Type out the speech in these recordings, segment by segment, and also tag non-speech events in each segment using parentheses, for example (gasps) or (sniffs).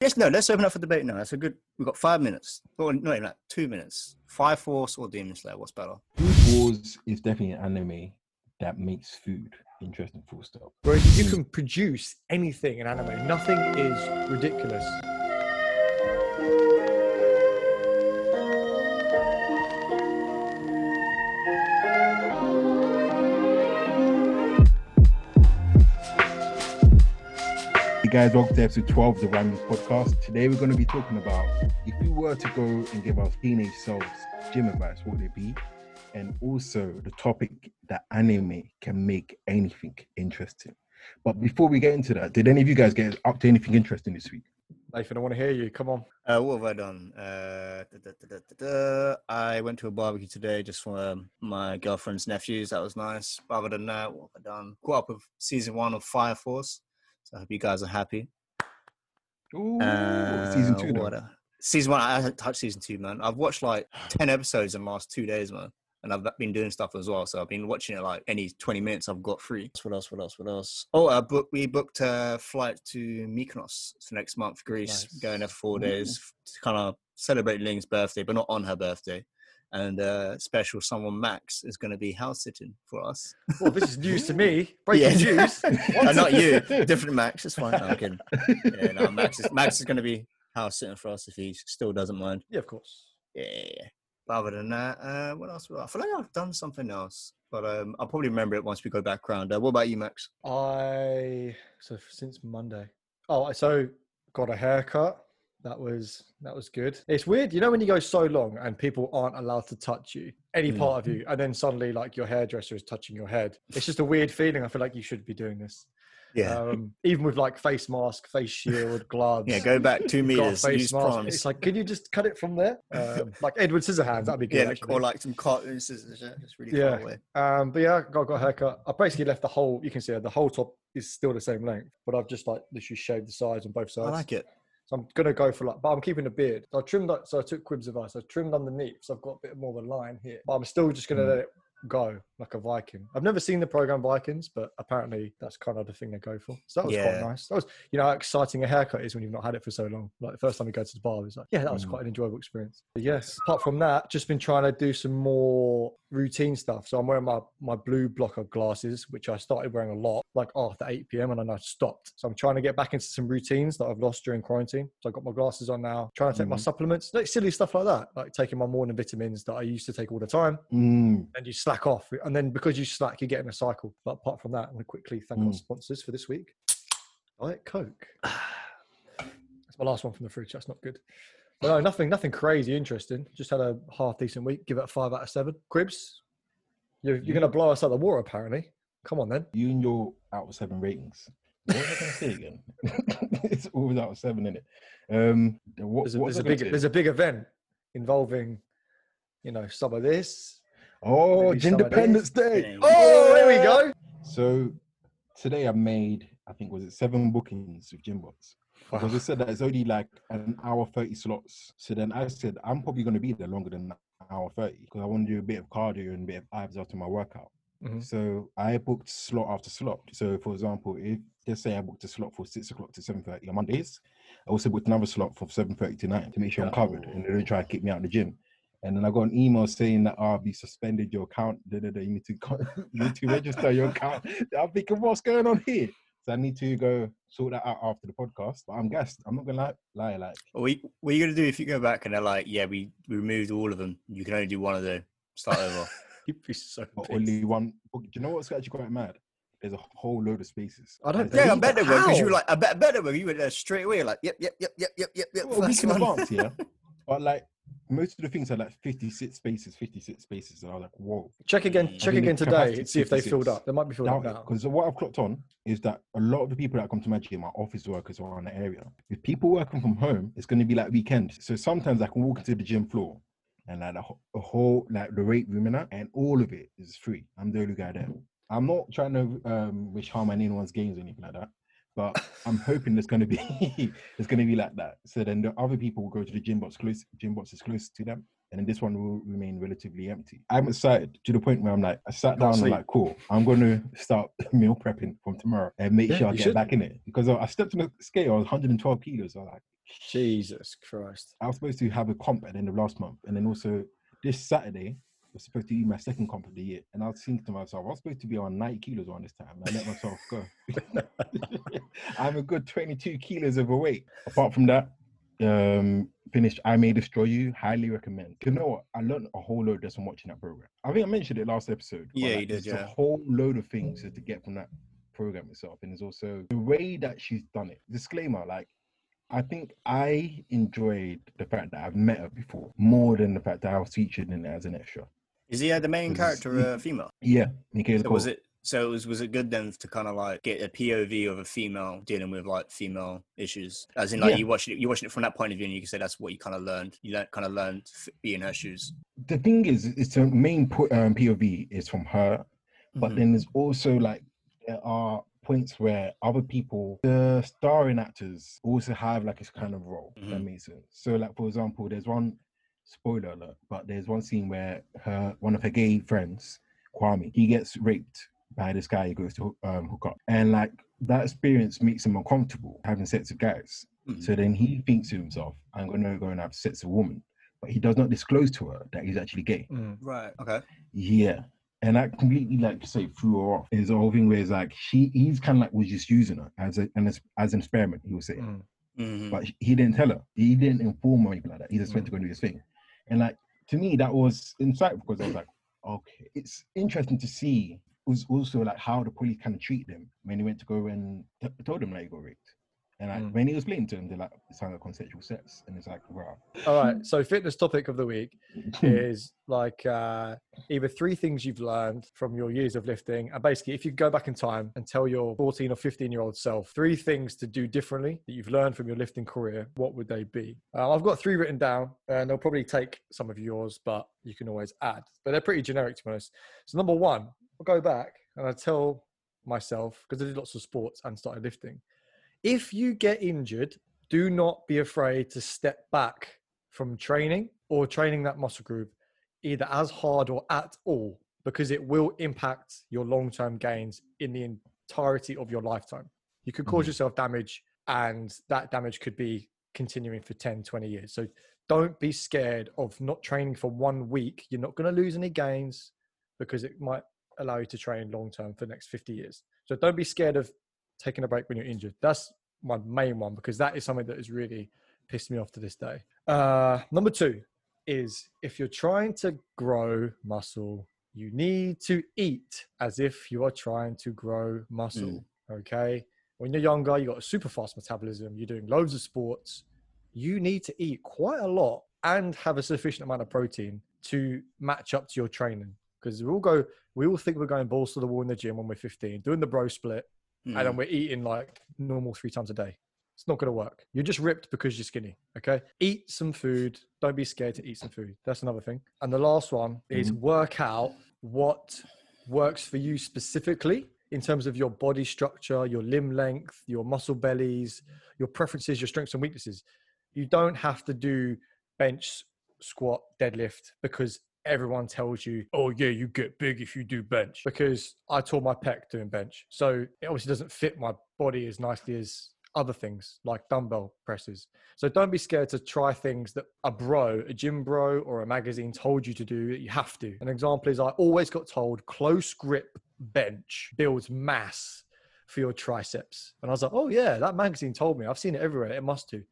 Yes, no, let's open up for debate now. That's a good. We've got five minutes. Well, not even like two minutes. Fire Force or Demon Slayer? What's better? Food Wars is definitely an anime that makes food interesting. Full stop. Whereas you can produce anything in anime. Nothing is ridiculous. Guys, welcome to episode 12 of the Random Podcast. Today we're going to be talking about if we were to go and give our teenage selves gym advice, what would it be? And also the topic that anime can make anything interesting. But before we get into that, did any of you guys get up to anything interesting this week? Nathan, I want to hear you. Come on. Uh, what have I done? Uh, da, da, da, da, da, da. I went to a barbecue today just for um, my girlfriend's nephews. That was nice. But other than that, what have I done? Caught up with season one of Fire Force. So I hope you guys are happy. Ooh, Uh, season two, what a- Season one, I haven't touched season two, man. I've watched like 10 episodes in the last two days, man. And I've been doing stuff as well. So I've been watching it like any 20 minutes I've got free. What else? What else? What else? Oh, uh, book, we booked a flight to Mykonos for next month, Greece. Nice. Going there for four Ooh. days to kind of celebrate Ling's birthday, but not on her birthday. And uh, special someone, Max, is going to be house sitting for us. Well, this is news to me. (laughs) Breaking Yeah. news. (laughs) Uh, not you, different Max. It's fine. No, I'm kidding. (laughs) Yeah, no, Max is, Max is going to be house sitting for us if he still doesn't mind. Yeah, of course. Yeah. But other than that, uh, what else? I feel like I've done something else, but um, I'll probably remember it once we go back round. Uh, what about you, Max? I so since Monday. Oh, I so got a haircut. That was that was good. It's weird, you know, when you go so long and people aren't allowed to touch you, any Mm. part of you, and then suddenly like your hairdresser is touching your head. It's just a weird feeling. I feel like you should be doing this. Um, even with like face mask, face shield, gloves. yeah. Go back two (laughs) you've got a meters. face Use mask. It's like, can you just cut it from there? (laughs) Um, like Edward Scissorhands, that'd be good. yeah, actually. or like some cartoon scissors. Yeah, just really Yeah. far away. Um, but yeah, I got, got a haircut. I basically left the whole. You can see the whole top is still the same length, but I've just like literally shaved the sides on both sides. I like it. So I'm gonna go for like, but I'm keeping the beard. So I trimmed. like- So I took Quib's advice. I trimmed underneath, so I've got a bit more of a line here. But I'm still just gonna Mm. let it go like a Viking. I've never seen the program Vikings, but apparently that's kind of the thing they go for. So that was Yeah. quite nice. That was, you know, how exciting a haircut is when you've not had it for so long. Like the first time you go to the bar, it's like, yeah, that was Mm. quite an enjoyable experience. But yes. Apart from that, just been trying to do some more routine stuff. So I'm wearing my my blue blocker glasses, which I started wearing a lot, like after 8 p.m. and then I stopped. So I'm trying to get back into some routines that I've lost during quarantine. So I've got my glasses on now, trying to take my Mhm. supplements, like silly stuff like that, like taking my morning vitamins that I used to take all the time Mm, and you slack off. And then because you slack, you get in a cycle. But apart from that, I'm going to quickly thank our Mm. sponsors for this week. Diet Coke. (sighs) That's my last one from the fridge. That's not good. But no, nothing, nothing crazy interesting. Just had a half decent week. Give it a five out of seven. Cribs, you're, you're going to blow us out of the water, apparently. Come on then. you and your out of seven ratings. What was I going to say again? (laughs) it's always out of seven, isn't it? Um, what, There's a, what there's was I a gonna big, there's a big event involving, you know, some of this. Oh, maybe Independence this. Day. Yeah. Oh, there we go. So today I made, I think was it seven bookings with Gymbox. Because it said that it's only like an hour 30 slots. So then I said, I'm probably going to be there longer than an hour 30 because I want to do a bit of cardio and a bit of abs after my workout. Mhm. So I booked slot after slot. So for example, if just say I booked a slot for six o'clock to 7.30 on Mondays, I also booked another slot for 7.30 to 9 to make sure I'm covered and they don't try to kick me out of the gym. And then I got an email saying that oh, you suspended your account. Da, da, da, you need to (laughs) you need to register your account. I'm thinking, what's going on here? So I need to go sort that out after the podcast. But I'm gassed. I'm not gonna lie, lie like What are you, what are you gonna do if you go back and they're like, yeah, we, we removed all of them. You can only do one of them. Start over. (laughs) (laughs) You'd be so only one. Do you know what's actually quite mad? There's a whole load of spaces. I don't yeah, I bet that. they were because you were like, I bet, I bet they were. You were there straight away, like, yep, yep, yep, yep, yep, yep, yep. Well, a week first in one. advance, yeah. But like most of the things are like 56 spaces, 56 spaces. And I was like, whoa. Check again. I Check again today. capacity and See if they filled up. They might be filled up now. Because what I've clocked on is that a lot of the people that come to my gym are office workers around the area. If people working from home, it's going to be like weekend. So sometimes I can walk into the gym floor and like a, wh- the whole, like the weight room and that, and all of it is free. I'm the only guy there. I'm not trying to um, wish harm on anyone's games or anything like that. But I'm hoping there's going to be it's going to be like that. So then the other people will go to the gym box close, gym box is close to them, and then this one will remain relatively empty. I'm excited to the point where I'm like, I sat down and like, cool, I'm going to start (laughs) meal prepping from tomorrow and make Yeah, sure I get should. back in it because I stepped on the scale, I was 112 kilos. I was like, Jesus Christ. I was supposed to have a comp at the end of last month, and then also this Saturday was supposed to do my second comp of the year, and I was thinking to myself, I was supposed to be on 90 kilos on this time, and I let myself go. (laughs) I'm a good 22 kilos overweight. Apart from that, um, finished I May Destroy You. Highly recommend. You know what? I learned a whole load just from watching that program. I think I mentioned it last episode. Yeah, like, you did, yeah. A whole load of things to get from that program itself, and it's also the way that she's done it. Disclaimer, like. I think I enjoyed the fact that I've met her before more than the fact that I was featured in it as an extra. Is he uh, the main character uh, female? Yeah, Michaela So Coel. was it? So it was was it good then to kind of like get a POV of a female dealing with like female issues? As in, like Yeah. you watched it, you watching it from that point of view, and you can say that's what you kind of learned. You learned, kind of learned be in her shoes. the thing is, it's the main po- um, POV is from her, but Mhm. then there's also like there are points where other people, the starring actors, also have like a kind of role. if That makes sense. So, like for example, there's one spoiler alert, but there's one scene where her one of her gay friends, Kwame, he gets raped by this guy he goes to um, hook up, and like that experience makes him uncomfortable having sex with guys. Mhm. So then he thinks to himself, "I'm gonna go and have sex with a woman," but he does not disclose to her that he's actually gay. Mm. right. Okay. Yeah. And that completely like say threw her off. Is the whole thing where it's like she he's kind of like was just using her as a and as, as an experiment, he was saying. Mm. Mhm. But he didn't tell her. He didn't inform her or anything like that. He just went to go do his thing. And like to me, that was insightful because I was like, okay. It's interesting to see was also like how the police kind of treat them when he went to go and t- told them that he got raped. And like Mm. when he was playing to him, they're like, it sounded like consensual sex. And it's like, wow. All right. So, fitness topic of the week (laughs) is like uh, either three things you've learned from your years of lifting. And basically, if you go back in time and tell your 14 or 15 year old self three things to do differently that you've learned from your lifting career, what would they be? Uh, I've got three written down, and they'll probably take some of yours, but you can always add. But they're pretty generic, to be honest. So, number one, I'll go back and I tell myself, because I did lots of sports and started lifting, if you get injured, do not be afraid to step back from training or training that muscle group either as hard or at all because it will impact your long-term gains in the entirety of your lifetime. You could cause Mhm. yourself damage and that damage could be continuing for 10 20 years. So don't be scared of not training for one week. You're not going to lose any gains because it might allow you to train long term for the next 50 years. So don't be scared of taking a break when you're injured that's my main one because that is something that has really pissed me off to this day uh, number two is if you're trying to grow muscle, you need to eat as if you are trying to grow muscle. Okay. When you're younger, you've got a super fast metabolism, you're doing loads of sports. You need to eat quite a lot and have a sufficient amount of protein to match up to your training. Because we all go, we all think we're going balls to the wall in the gym when we're 15, doing the bro split, and then Mhm. we're eating like normal three times a day. It's not going to work. You're just ripped because you're skinny. Okay. Eat some food. Don't be scared to eat some food. That's another thing. And the last one is work out what works for you specifically in terms of your body structure, your limb length, your muscle bellies, your preferences, your strengths and weaknesses. You don't have to do bench, squat, deadlift because everyone tells you, oh, yeah, you get big if you do bench. Because I tore my pec doing bench. So it obviously doesn't fit my body as nicely as other things like dumbbell presses. So don't be scared to try things that a bro, a gym bro, or a magazine told you to do that you have to. An example is I always got told close grip bench builds mass for your triceps. And I was like, oh, yeah, that magazine told me. I've seen it everywhere. It must do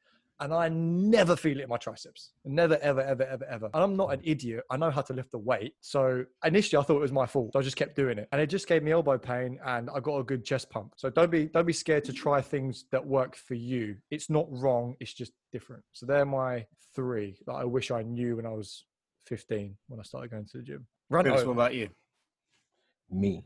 and I never feel it in my triceps. Never, ever, ever, ever, ever. And I'm not an idiot. I know how to lift the weight. So initially I thought it was my fault. So I just kept doing it. And it just gave me elbow pain and I got a good chest pump. So don't be don't be scared to try things that work for you. It's not wrong, it's just different. So they're my three that I wish I knew when I was 15 when I started going to the gym. Run Chris, what about you? me.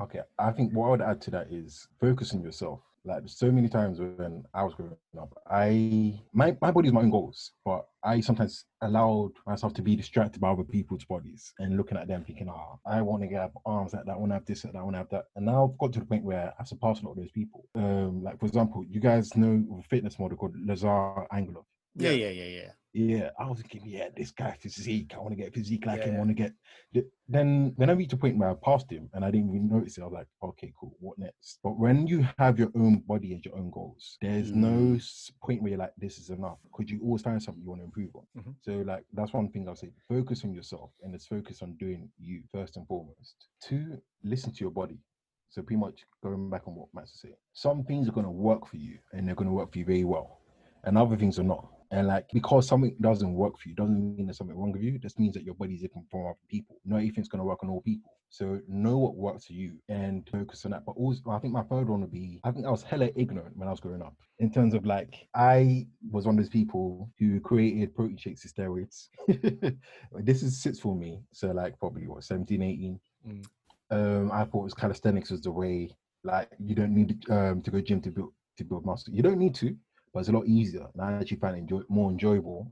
Okay, I think what I would add to that is focus on yourself. Like so many times when I was growing up, I my my body's my own goals, but I sometimes allowed myself to be distracted by other people's bodies and looking at them, thinking, "Ah, I want to have arms like that, I want to have this, like that, I want to have that." And now I've got to the point where I've surpassed a lot of those people. Um, like for example, you guys know a fitness model called Lazar Angelov. Yeah, yeah, yeah, yeah. yeah, I was thinking, yeah, this guy physique. I want to get physique like Yeah, him. yeah. I want to get. th- Then when I reached a point where I passed him and I didn't even notice it, I was like, okay, cool. What next? But when you have your own body and your own goals, there's no Mm. s- point where you're like, this is enough. Because you always find something you want to improve on. Mhm. So like that's one thing I'll say. Focus on yourself and let's focus on doing you first and foremost. Two, listen to your body. So pretty much going back on what Max said. Some things are gonna work for you and they're gonna work for you very well. And other things are not. And like because something doesn't work for you doesn't mean there's something wrong with you. This means that your body's different from other people. Not everything's gonna work on all people. So know what works for you and focus on that. But also I think my third one would be I think I was hella ignorant when I was growing up. In terms of like I was one of those people who created protein shakes and steroids. (laughs) this is sits for me. So like probably what 17, 18. Mm. Um I thought it was calisthenics was the way like you don't need um to go gym to build to build muscle. You don't need to, but it's a lot easier. And I actually find it enjoy, more enjoyable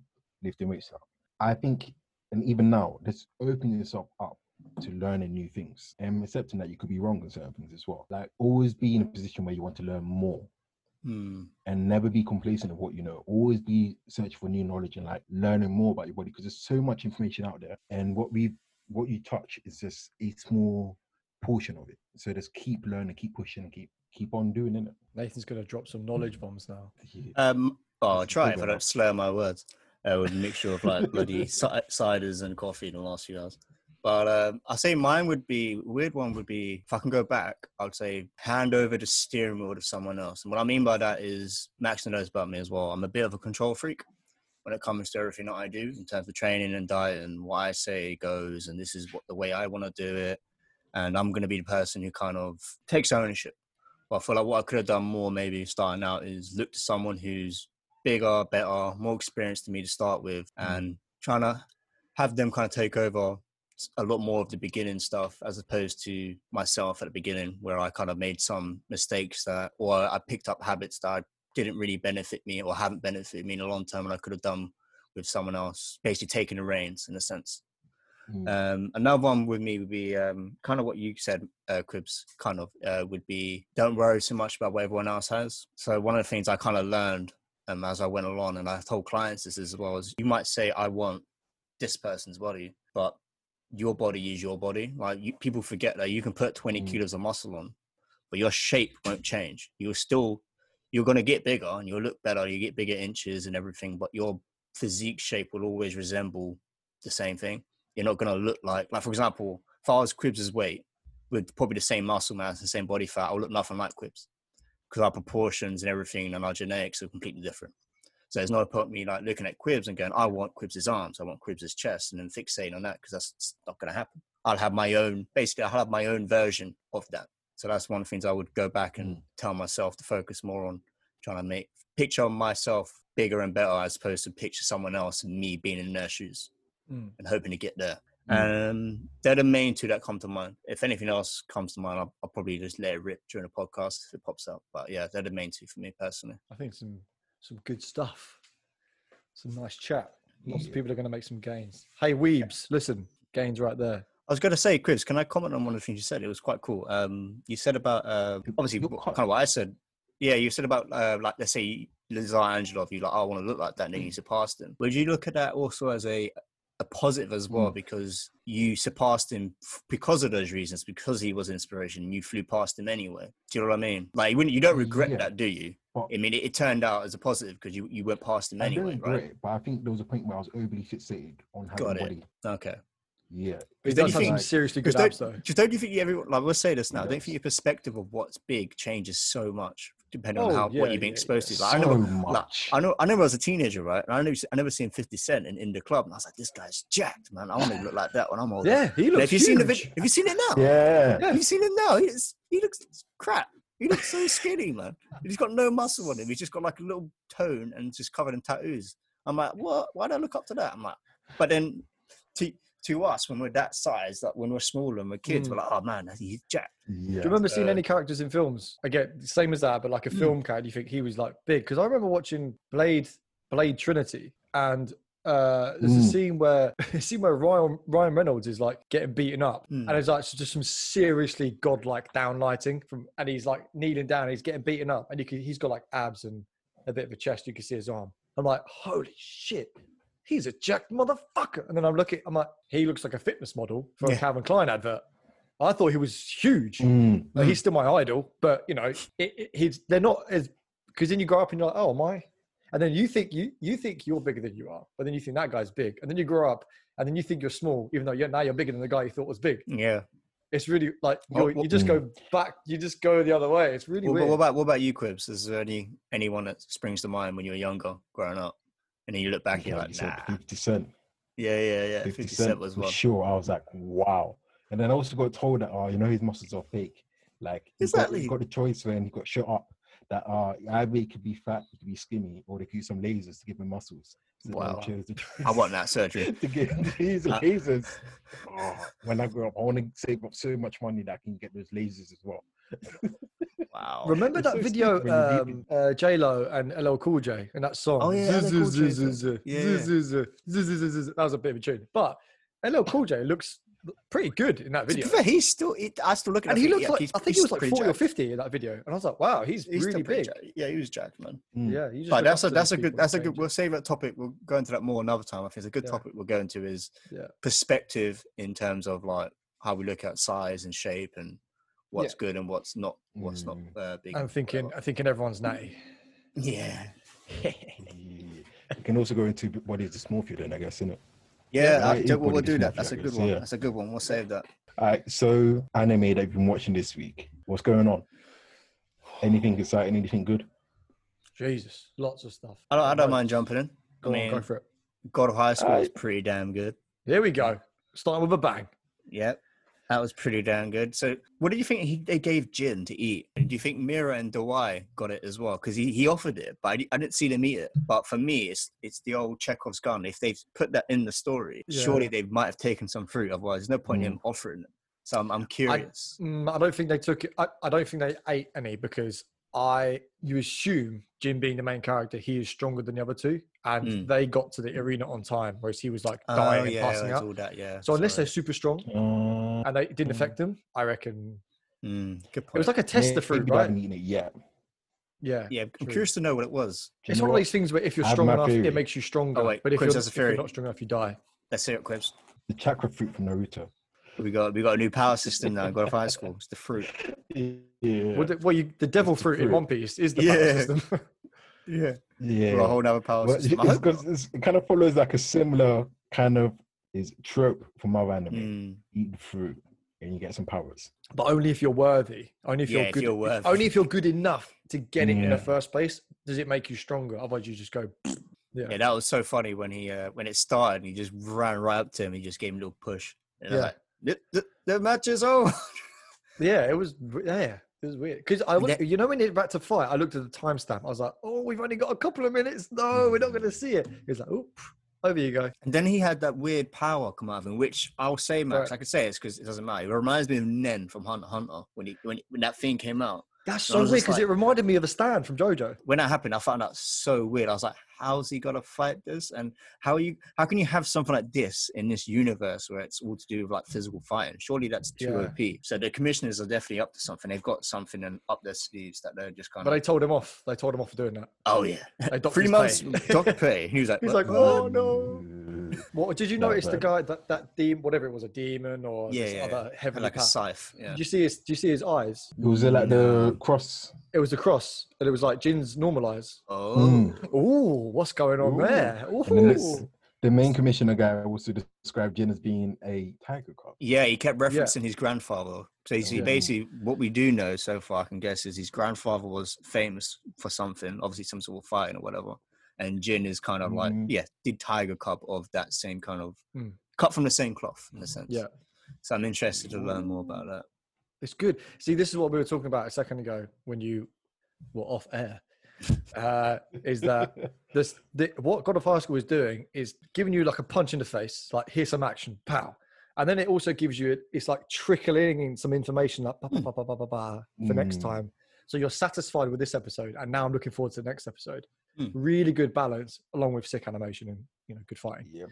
lifting weights up. I think, and even now, just opening yourself up to learning new things and accepting that you could be wrong on certain things as well. Like always be in a position where you want to learn more Hmm. and never be complacent of what you know. Always be searching for new knowledge and like learning more about your body because there's so much information out there. And what we what you touch is just a small portion of it. So just keep learning, keep pushing, and keep keep on doing it. Nathan's going to drop some knowledge bombs now. Um, oh, I'll try big if I enough. don't slur my words uh, with a mixture of like bloody (laughs) ci- ciders and coffee in the last few hours. But um, I say mine would be weird. One would be if I can go back, I'd say hand over the steering wheel to someone else. And what I mean by that is Max knows about me as well. I'm a bit of a control freak when it comes to everything that I do in terms of training and diet and what I say goes, and this is what the way I want to do it. And I'm going to be the person who kind of takes ownership. But I feel like what I could have done more, maybe starting out, is look to someone who's bigger, better, more experienced than me to start with, Mm. and trying to have them kind of take over a lot more of the beginning stuff as opposed to myself at the beginning, where I kind of made some mistakes that, or I picked up habits that didn't really benefit me or haven't benefited me in the long term, and I could have done with someone else, basically taking the reins in a sense. Mm. Um, another one with me would be um, kind of what you said, uh, Cribs, kind of uh, would be don't worry so much about what everyone else has. So one of the things I kind of learned um, as I went along, and I told clients this as well, is you might say, I want this person's body, but your body is your body. Like you, people forget that you can put 20 Mm. kilos of muscle on, but your shape won't change. You're still, you're going to get bigger and you'll look better. You get bigger inches and everything, but your physique shape will always resemble the same thing you're not going to look like, like for example, if I was Cribs' weight with probably the same muscle mass and same body fat, I'll look nothing like Cribs because our proportions and everything and our genetics are completely different. So there's no point me like looking at Cribs and going, I want Cribs' arms, I want Cribs' chest, and then fixating on that because that's not going to happen. I'll have my own, basically, I'll have my own version of that. So that's one of the things I would go back and mm. tell myself to focus more on trying to make picture myself bigger and better as opposed to picture someone else and me being in their shoes Mm. and hoping to get there. Mm. Um, they're the main two that come to mind. If anything else comes to mind, I'll, I'll probably just let it rip during the podcast if it pops up. But yeah, they're the main two for me personally. I think some some good stuff. Some nice chat. Lots of people are going to make some gains. Hey, Weebs, listen, gains right there. I was going to say, Chris, can I comment on one of the things you said? It was quite cool. Um, you said about uh, obviously You're quite- kind of what I said. Yeah, you said about uh, like let's say Lazar Angelov, you like, oh, I want to look like that, and then you surpassed him. Would you look at that also as a a positive as well Mm. because you surpassed him because of those reasons because he was inspiration and you flew past him anyway do you know what i mean like you, you don't regret Yeah. that do you But- i mean it, it turned out as a positive because you, you went past him I anyway don't right regret it, but I think there was a point where I was overly fixated on having Got a it. body. okay Yeah. He Because then does you have think- some seriously because good abs, though. just don't you think you everyone like we'll say this now don't you think your perspective of what's big changes so much depending on Oh, how yeah, what you've been exposed yeah. to like, i so never like. I know. I remember as a teenager, right? And I never, I never seen Fifty Cent in, in the club, and I was like, "This guy's jacked, man. I want to look like that when I'm older." Yeah, he looks have you seen the huge. video? Have you seen it now? yeah. Yeah. Have you seen it now? He's, he looks crap. He looks so skinny, man. He's got no muscle on him. He's just got like a little tone and just covered in tattoos. I'm like, what? Why do I look up to that? I'm like, but then to to us, when we're that size, like when we're smaller and we're kids, Mm. we're like, oh man, he's jacked. Yeah. Do you remember seeing Uh, any characters in films? Again, same as that, but like a film film character, you think he was like big? Because I remember watching Blade, Blade Trinity, and uh, there's a Mm. scene where (laughs) a scene where Ryan Ryan Reynolds is like getting beaten up, Hmm. and it's like just some seriously godlike downlighting from, and he's like kneeling down, he's getting beaten up, and you can, he's got like abs and a bit of a chest, you can see his arm. I'm like, holy shit, he's a jacked motherfucker. And then I'm looking, I'm like, he looks like a fitness model for a Calvin Klein advert. I thought he was huge. Mm. Like, he's still my idol, but you know, it, it, he's they're not as because then you grow up and you're like, oh my, and then you think you you think you're bigger than you are, but then you think that guy's big, and then you grow up and then you think you're small, even though you're now you're bigger than the guy you thought was big. Yeah. It's really like Well, you're, you just go back, you just go the other way. It's really Well, weird. what about what about you, Quibs? Is there any anyone that springs to mind when you were younger, growing up, and then you look back and you're like, nah. 50 Cent. Yeah, yeah, yeah. 50 Fifty Cent Cent was one. sure. I was like, wow. And then I also got told that, oh, you know, his muscles are fake. Like, you got, Exactly. you got the choice when he got shot up that uh, either he could be fat, he could be skinny, or they could use some lasers to give him muscles. So I Wow. (laughs) I want that surgery. (laughs) to get these Uh, lasers. Oh, when I grow up, I want to save up so much money that I can get those lasers as well. (laughs) Wow. Remember It's that so video, stupid when you read um, uh, J Lo and LL Cool J, and that song. Oh, yeah. That was a bit of a tune, but LL Cool J looks pretty good in that To be video. fair, he's still. He, I still look at. And he looks like he's- I think he was like pretty forty or fifty in that video, and I was like, "Wow, he's, He's really big." jacked. Yeah, he was jacked, man. Mm. Yeah, you just But that's a that's a good that's a good. We'll save that topic. We'll go into that more another time. I think it's a good Yeah. topic. We'll go into is Yeah. perspective in terms of like how we look at size and shape and what's good and what's not what's not Mm. uh, big. I'm thinking. I'm thinking everyone's natty. Yeah. Yeah. We can also go into bodies dysmorphia then, I guess, innit? Yeah, Yeah, I- equal we'll, we'll do that. That's a good one. yeah. That's a good one. We'll save that. All right, so anime that you've been watching this week. What's going on? Anything (sighs) exciting? Anything good? Jesus, lots of stuff. I don't, I don't mind jumping in. Go I on, go for it. God of High School is pretty damn good. Here we go. Starting with a bang. Yep. That was pretty damn good. So, what do you think he, they gave Jin to eat? Do you think Mira and Daewi got it as well? Because he, he offered it, but I, I didn't see them eat it. But for me, it's it's the old Chekhov's gun. If they've put that in the story, Yeah. surely they might have taken some fruit. Otherwise, there's no point in him offering it. So I'm, I'm curious. Mm, I don't think they took it. I, I don't think they ate any because I you assume Jin being the main character, he is stronger than the other two, and Mm. they got to the arena on time, whereas he was like Oh, dying yeah, and passing it's out. all that, yeah. So unless they're super strong Uh, and they it didn't Mm. affect them, I reckon Mm, good it was like a tester fruit, maybe they right? haven't eaten it yet. Yeah. yeah, I'm true. curious to know what it was. It's know one of what? these things where if you're strong enough, theory. it makes you stronger. wait, but if Quiz you're, has a if you're not strong enough, you die. Let's hear it, Quips. The chakra fruit from Naruto. We got we got a new power system now. God of High School. It's the fruit. Yeah. Well, the, well you, the devil the fruit in. One Piece is the power Yeah. system. (laughs) (laughs) Yeah. yeah. For a whole nother power Well, system. I (laughs) it's hope 'cause not. it's- it kind of follows like a similar kind of is trope from other anime. Mm. Eat the fruit and you get some powers. but only if you're worthy. Only if Yeah, you're if good. you're worthy. Only if you're good enough to get it in the first place. Does it make you stronger? Otherwise, you just go. (sniffs) Yeah. Yeah, that was so funny when he uh, when it started. He just ran right up to him. He just gave him a little push. And I was Yeah. like, the, the, the match is over. Yeah, it was. Yeah, it was weird because I, Yeah. you know, when it about to fight, I looked at the timestamp. I was like, "Oh, we've only got a couple of minutes. No, we're not going to see it." He was like, "Oop, over you go." And then he had that weird power come out of him, which I'll say, Max. Right. I could say it's because it doesn't matter. It reminds me of Nen from Hunter Hunter when he when, when that thing came out. That's so weird because like- it reminded me of a stand from JoJo. When that happened, I found that so weird. I was like, "How's he gonna fight this? And how are you? How can you have something like this in this universe where it's all to do with like physical fighting? Surely that's too Yeah. OP." So the commissioners are definitely up to something. They've got something and up their sleeves that they're just kind But of. they told him off. They told him off for doing that. oh yeah, (laughs) three months pay. Doctor Pay. He was like, (laughs) He's "What?" like, "Oh no." What did you Not notice the guy that that demon, whatever it was, a demon or Yeah, this yeah, other Had heavenly like a scythe. Yeah. Did you see his? Do you see his eyes? It Was it like the cross? It was the cross, and it was like Jin's normal eyes. Oh. Mm. Ooh, what's going on Ooh. there? And then this, Ooh. the main commissioner guy also described Jin as being a tiger cub. Yeah, he kept referencing his grandfather. So he's, Yeah. basically, what we do know so far, I can guess, is his grandfather was famous for something, obviously some sort of fighting or whatever. And Jin is kind of like, Mm. yeah, did Tiger Cub of that same kind of Mm. cut from the same cloth in a sense. Yeah. So I'm interested to learn more about that. It's good. See, this is what we were talking about a second ago when you were off air. Uh, is that (laughs) this the, what God of High School is doing is giving you like a punch in the face, like here's some action, pow, and then it also gives you it's like trickling in some information like ba, ba, ba, ba, ba, ba, ba, for next Mm. time. So you're satisfied with this episode, and now I'm looking forward to the next episode. Mm. Really good balance, along with sick animation and you know good fighting. Yeah.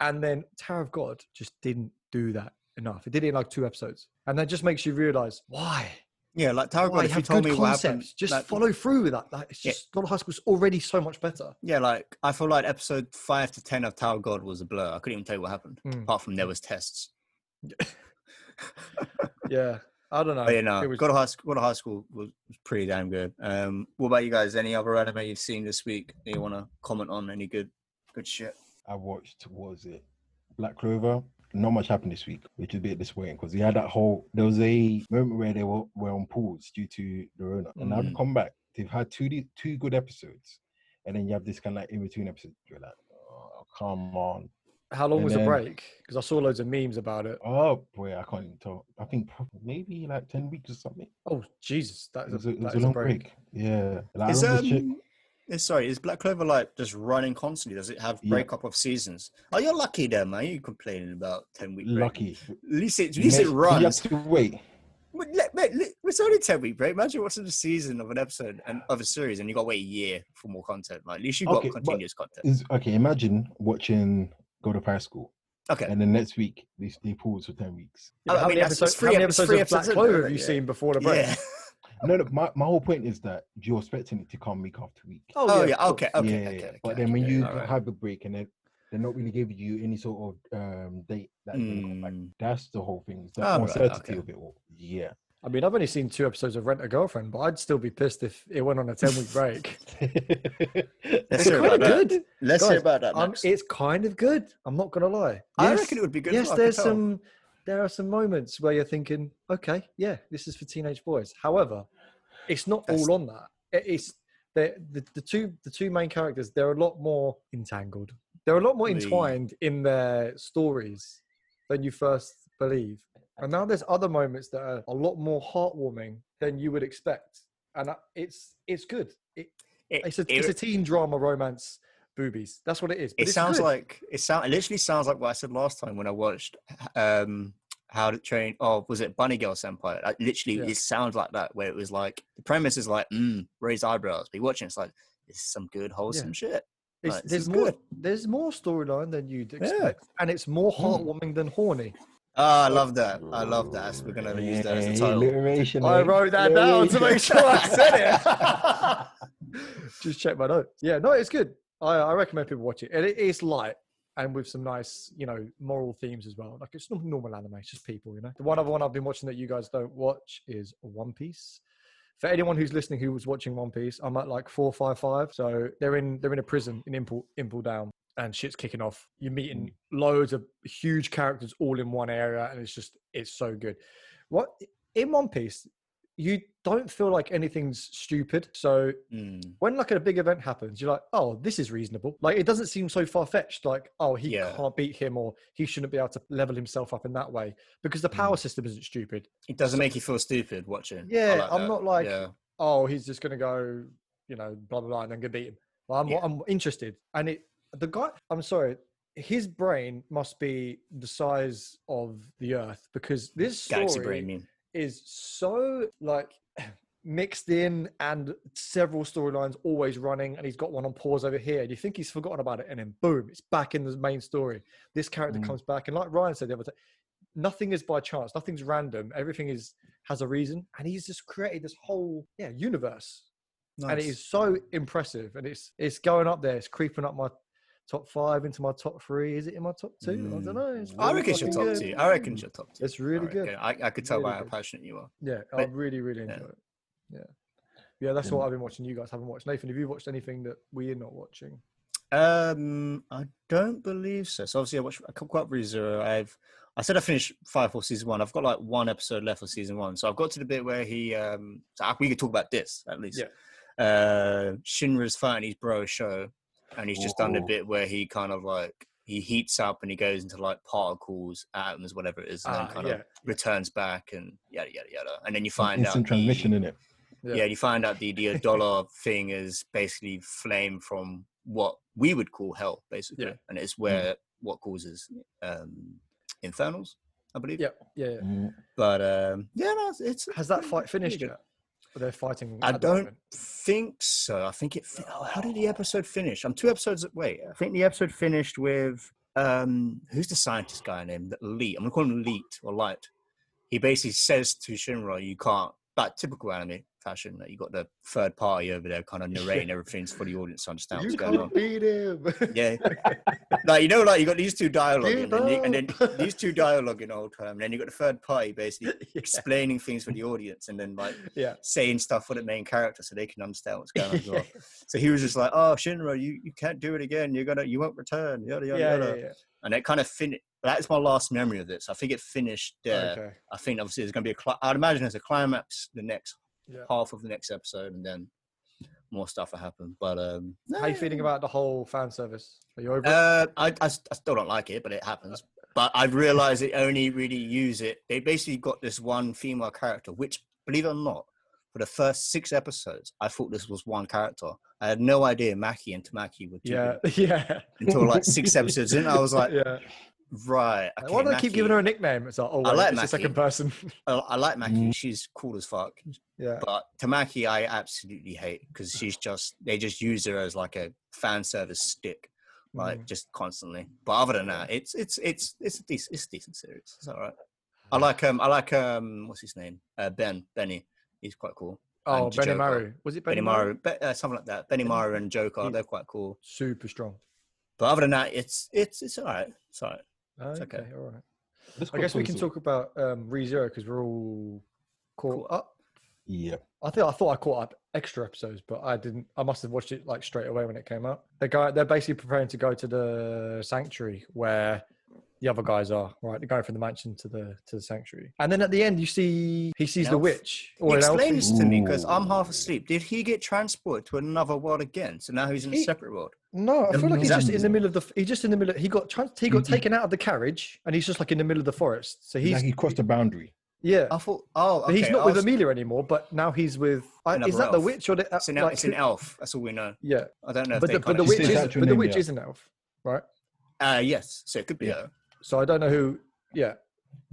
And then Tower of God just didn't do that enough. It did it in like two episodes. And that just makes you realize why? Yeah, like Tower of God, if you told me what happened. Just like, follow through with that. Like, it's just God of High School's already so much better. Yeah, like I feel like episode five to ten of Tower of God was a blur. I couldn't even tell you what happened, Mm. apart from there was tests. (laughs) Yeah, I don't know. But you know, It was- God of High School, God of High School was, was pretty damn good. Um, what about you guys? Any other anime you've seen this week that you want to comment on? Any good, good shit? I watched what was it Black Clover. Not much happened this week, which is a bit disappointing because we had that whole. There was a moment where they were, were on pause due to the Rona, and now Mm. they've come back. They've had two two good episodes, and then you have this kind of like in between episodes. You're like, oh, come on. How long and was the break? Because I saw loads of memes about it. Oh boy, I can't even tell. I think prob- maybe like ten weeks or something. Oh Jesus, that It is was a, a, it was is a long break. break. Yeah. Like, Is remember check- um, is, sorry, is Black Clover like just running constantly? Does it have Yeah. breakup of seasons? Oh, you're lucky there, man. You complaining about ten week break? lucky. At least it, at least it Mate, You have to wait. But let- mate, li- it's only ten week break. Imagine watching the season of an episode and of a series, and you got to wait a year for more content. Like at least you've got Okay, continuous content. Is okay. Imagine watching God of High School, Okay, and then next week they, they pause for ten weeks. Yeah, I but how, mean, many episodes, it's how many episodes three of Black Clover have you Yeah. seen before the break? yeah. (laughs) No, no. My, my whole point is that you're expecting it to come week after week. Oh of yeah. course. Okay. Okay. yeah, okay, yeah. okay, But then when okay, you alright. have a break and then they're not really giving you any sort of um date that it's come back. Mm. That's the whole thing. It's the Alright, uncertainty okay. of it all. Yeah. I mean, I've only seen two episodes of Rent a Girlfriend, but I'd still be pissed if it went on a ten week break. (laughs) Let's it's hear kind about of that. good. Let's Guys, hear about that. Um, next. it's kind of good. I'm not gonna lie. I reckon it would be good. yes, there's some there are some moments where you're thinking, okay, yeah, this is for teenage boys. However, it's not That's- all on that. It's the, the the two the two main characters. They're a lot more entangled. They're a lot more The- entwined in their stories than you first believe. And now there's other moments that are a lot more heartwarming than you would expect. And it's it's good. It, It, it's a it- it's a teen drama romance boobies. That's what it is. but it sounds good. like it sound it literally sounds like what I said last time when I watched um how to train oh was it Bunny Girl Senpai? Like, literally Yeah. it sounds like that where it was like the premise is like mm, raise eyebrows. Be watching it's like it's some good wholesome shit. It's, Like, there's more. good. There's more storyline than you'd Yeah. expect, and it's more Mm. heartwarming than horny. Ah, I love that. I love that. So we're gonna use that as a Hey, title. alliteration, I wrote that down to make sure I said it. (laughs) Just check my notes. Yeah, no, it's good. I, I recommend people watch it. And it is light and with some nice, you know, moral themes as well. Like it's not normal anime, it's just people, you know. The one other one I've been watching that you guys don't watch is One Piece. For anyone who's listening who was watching One Piece, I'm at like four five five. So they're in they're in a prison in Impel Impel Down and shit's kicking off. You're meeting loads of huge characters all in one area, and it's just it's so good. What in One Piece, you don't feel like anything's stupid. So Mm, when like a big event happens, you're like, oh, this is reasonable. Like it doesn't seem so far fetched. Like, oh, he Yeah. can't beat him, or he shouldn't be able to level himself up in that way because the power Mm. system isn't stupid. it doesn't make you feel stupid watching. Yeah, like I'm that. not like- yeah. Oh, he's just gonna go, you know, blah blah blah, and then go beat him. Well, I'm Yeah. I'm interested, and it the guy. I'm sorry. His brain must be the size of the Earth because this story Galaxy brain. Is so like (clears throat) mixed in and several storylines always running and he's got one on pause over here and you think he's forgotten about it and then boom it's back in the main story this character Mm. comes back and like ryan said the other day nothing is by chance nothing's random everything is has a reason and he's just created this whole yeah universe and it is so impressive and it's it's going up there it's creeping up my top five into my top three is it in my top two i Mm. don't know it's I reckon it's your top good. two. I reckon it's your top two. it's really I good. I, I could tell Really by how passionate you are. Yeah, I But- really, really yeah. enjoy it. Yeah. Yeah, that's Yeah. what I've been watching. You guys haven't watched. Nathan, have you watched anything that we're not watching? Um, I don't believe so. So obviously, I watched. I caught up Zero. I've. I said I finished Fire Force season one. I've got like one episode left of season one. So I've got to the bit where he. Um, so we could talk about this at least. Yeah. Uh, Shinra's fighting his bro Sho, and he's just done a bit where he kind of like he heats up and he goes into like particles, atoms, whatever it is, and Ah, then kind yeah. of returns back and yada yada yada. And then you find Instant out transmission in it. Yeah. yeah. you find out the the Adolla thing is basically flame from what we would call hell, basically, Yeah. and it's where what causes um infernals, I believe. Yeah, yeah. yeah. Mm. But um, yeah, no, it's, it's Has that fight finished yet? They're fighting. I don't think so. I think it. fi- Oh, how did the episode finish? I'm two episodes. Wait, I think the episode finished with um, who's the scientist guy named Leet? I'm gonna call him Leet or Light. He basically says to Shinra, "You can't but typical anime fashion. Like you got the third party over there, kind of (laughs) narrating everything for the audience to understand You what's going on. beat him. Yeah, like you know, like you got these two dialoguing, and, you- and then these two dialoguing all the time, and then you got the third party basically (laughs) yeah. explaining things for the audience, and then like yeah. saying stuff for the main character so they can understand what's going on. as well. (laughs) So he was just like, "Oh, Shinra, you, you can't do it again. You're gonna you won't return." Yada yada yeah, yada. yeah, yeah. And it kind of finished. That's my last memory of this. I think it finished there. Okay. I think obviously there's gonna be a. I'd imagine there's a climax the next Yeah. half of the next episode, and then more stuff will happen. But um, How you feeling about the whole fan service? Are you over? Uh, I, I I still don't like it, but it happens. But I've realized they only really use it. They basically got this one female character, which, believe it or not, for the first six episodes, I thought this was one character. I had no idea Maki and Tamaki were two Yeah, (laughs) yeah, until like six episodes in. I was like, (laughs) yeah. Right. Why Okay, do they keep giving her a nickname? It's like, oh, I like it's the second person. I, I like (laughs) Maki. Mm. She's cool as fuck. yeah, But Tamaki, I absolutely hate because she's just they just use her as like a fan service stick, like Mm. just constantly. But other than that, it's it's it's it's a decent it's a decent series. It's all right. I like um I like um what's his name uh, Ben Benny. He's quite cool. Oh, and Benny Joker. Maru. Was it Benny, Benny, Maru? Maru, Be- uh, something like that. Benimaru and Joker, he- they're quite cool. Super strong. But other than that, it's it's it's all right. It's all right. Okay, okay. all right. Let's I guess we can talk about um, ReZero because we're all caught Cool. up. Yeah. I think I thought I caught up extra episodes, but I didn't. I must have watched it like straight away when it came out. They're going. They're basically preparing to go to the sanctuary where the other guys are. Right, the guy from the mansion to the to the sanctuary, and then at the end you see he sees the Elf. witch. He an elf. explain this to me because I'm half asleep. Did he get transported to another world again? So now he's in a separate world. No, I feel like he's just in the middle of the. He's just in the middle. He got trans, he got Mhm. taken out of the carriage, and he's just like in the middle of the forest. So He's he's like he crossed the boundary. yeah. I thought, oh, But he's not I with was- Emilia anymore, but now he's with. I, Another is that the witch or the? It's an, el- like, it's an elf. That's all we know. Yeah, I don't know but they the, but the witch is but actual the witch yeah. is an elf, right? Uh, yes, so it could be Yeah. Her. So I don't know who. Yeah,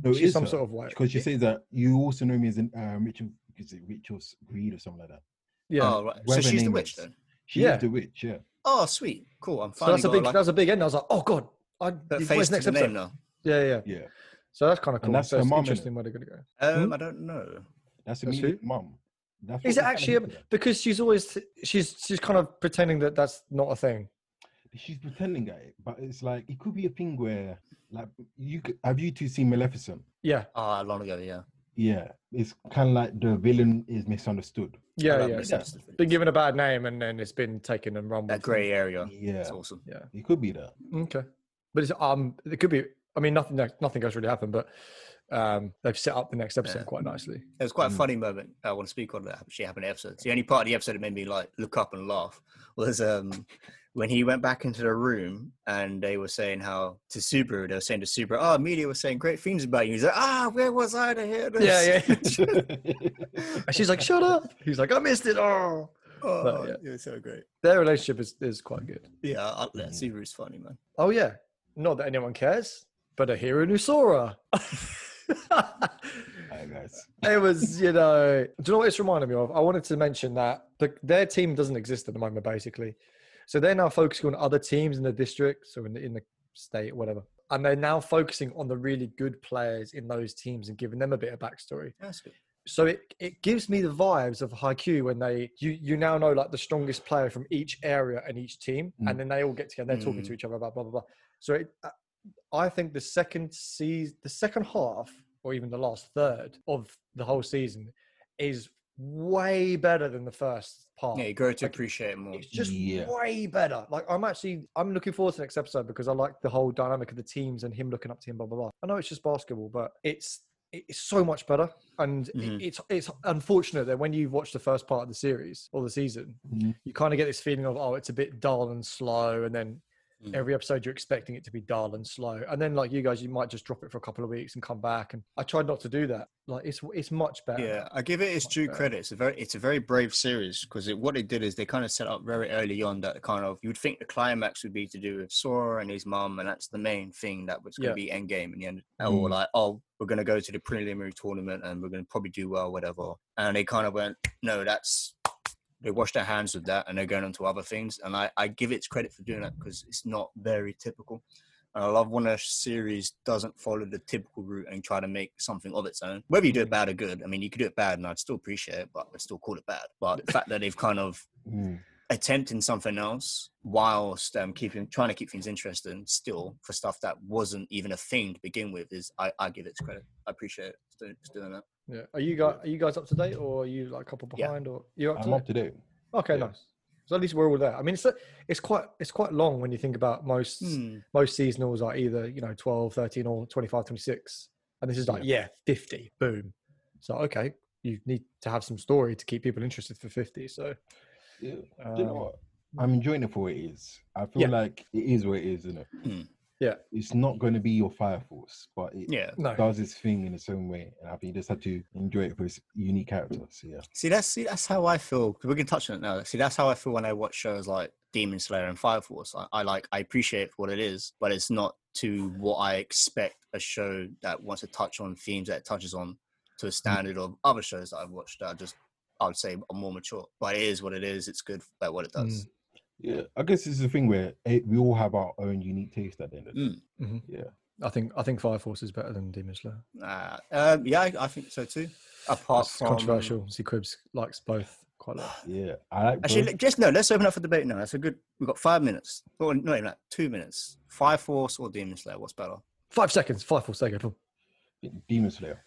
No, it she's some her, sort of white. because she says that you also know me as an uh, Rachel, is it Rachel Greed or something like that. Yeah, Oh, right. So she's the witch is. then. She Yeah. is the witch. Yeah. Oh, sweet, cool. I'm so finally that's a big. like, that was a big end. I was like, oh god, I, put where's face next episode? now. Yeah, yeah. Yeah. So that's kind of And cool. that's so her it's mum, innit? interesting where they're gonna go. Um, Hmm? I don't know. That's That's immediate mum. That's Is it actually a, because she's always she's she's kind of pretending that that's not a thing. She's pretending at it, but it's like it could be a thing where, like, you could, have you two seen Maleficent? Yeah, Oh, long ago, yeah. Yeah, it's kind of like the villain is misunderstood. yeah, yeah. Miss Yeah. Been given a bad name and then it's been taken and run That with. grey area. Yeah, It's awesome. Yeah, it could be that. Okay, but it's um it could be. I mean, nothing nothing goes really happened, but um they've set up the next episode Yeah. quite nicely. It was quite a Mm. funny moment. I want to speak on that actually happened in the episode. The only part of the episode that made me like look up and laugh was um when he went back into the room and they were saying how to Subaru, they were saying to Subaru, oh, media was saying great things about you. He's like, ah, where was I to hear this? Yeah, (laughs) yeah. (laughs) And she's like, "Shut up!" He's like, "I missed it." Oh, oh, But, yeah. it was so great. their relationship is is quite good. Yeah, I, yeah Mhm. Subaru's funny, man. Oh yeah, not that anyone cares, but a hero who saw her. (laughs) Hi guys. it was, you know, do you know what it's reminded me of? I wanted to mention that the, their team doesn't exist at the moment, basically. So they're now focusing on other teams in the district, so in the, in the state, whatever. And they're now focusing on the really good players in those teams and giving them a bit of backstory. That's good. So it, it gives me the vibes of Haikyuu when they you you now know like the strongest player from each area and each team, Mm. and then they all get together. They're talking to each other about blah blah blah. So it, uh, I think the second season, the second half, or even the last third of the whole season, is way better than the first part. Yeah, you grow to Like, appreciate it more. It's just Yeah. way better. Like I'm actually I'm looking forward to the next episode because I like the whole dynamic of the teams and him looking up to him. Blah blah blah. I know it's just basketball, but it's it's so much better. And it- Mhm. it's it's unfortunate that when you watch the first part of the series or the season, Mhm. you kind of get this feeling of oh, it's a bit dull and slow, and then Mm. every episode you're expecting it to be dull and slow, and then like you guys, you might just drop it for a couple of weeks and come back. And I tried not to do that. Like it's it's much better. Yeah, I give it its Much due better. credit. It's a very, it's a very brave series because what they did is they kind of set up very early on that kind of you would think the climax would be to do with Sora and his mum, and that's the main thing that was going Yeah. to be end game in the end. Mm. Or like, oh, we're going to go to the preliminary tournament and we're going to probably do well, whatever. And they kind of went, no, that's they washed their hands with that and they're going on to other things. And I, I give it credit for doing that because it's not very typical. And I love when a series doesn't follow the typical route and try to make something of its own. Whether you do it bad or good, I mean, you could do it bad and I'd still appreciate it, but I'd still call it bad. But the fact that they've kind of Mm. attempting something else whilst um, keeping trying to keep things interesting still for stuff that wasn't even a thing to begin with is I, I give it credit. I appreciate it. Doing, it's doing that. Yeah. Are you guys are you guys up to date or are you like a couple Yeah. behind or you up to I'm date? up to date. Okay, yeah. nice. So at least we're all there. I mean, it's it's quite it's quite long when you think about most Hmm. most seasonals are either you know 12 13 or 25 26 and this is like yeah 50 boom so okay you need to have some story to keep people interested for 50 so Yeah. Do you know um, what? I'm enjoying it for what it is. I feel Yeah. like it is what it is, isn't it? Mm. Yeah. It's not going to be your fire force, but it Yeah. no does its thing in its own way, and I think you just have to enjoy it for its unique character. So yeah, See, that's see, that's how I feel. 'cause We can touch on it now. See, that's how I feel when I watch shows like Demon Slayer and Fire Force. I, I like, I appreciate it for what it is, but it's not to what I expect a show that wants to touch on themes that it touches on to a mm. standard of other shows that I've watched that are just, I would say, are more mature. But it is what it is. It's good at what it does. Mm. Yeah. I guess it's the thing where eh, we all have our own unique taste at the end of the day. Mm. Mhm. Yeah. i think i think fire force is better than demon slayer Uh, um, yeah, I, I think so too. Apart it's from controversial see cribs likes both quite a lot (sighs) Yeah, I like Actually, both. just no. Let's open up for debate now. That's a good. We've got five minutes. Or not even that. Two minutes. Fire Force or Demon Slayer? What's better? five seconds five force second boom. Demon Slayer.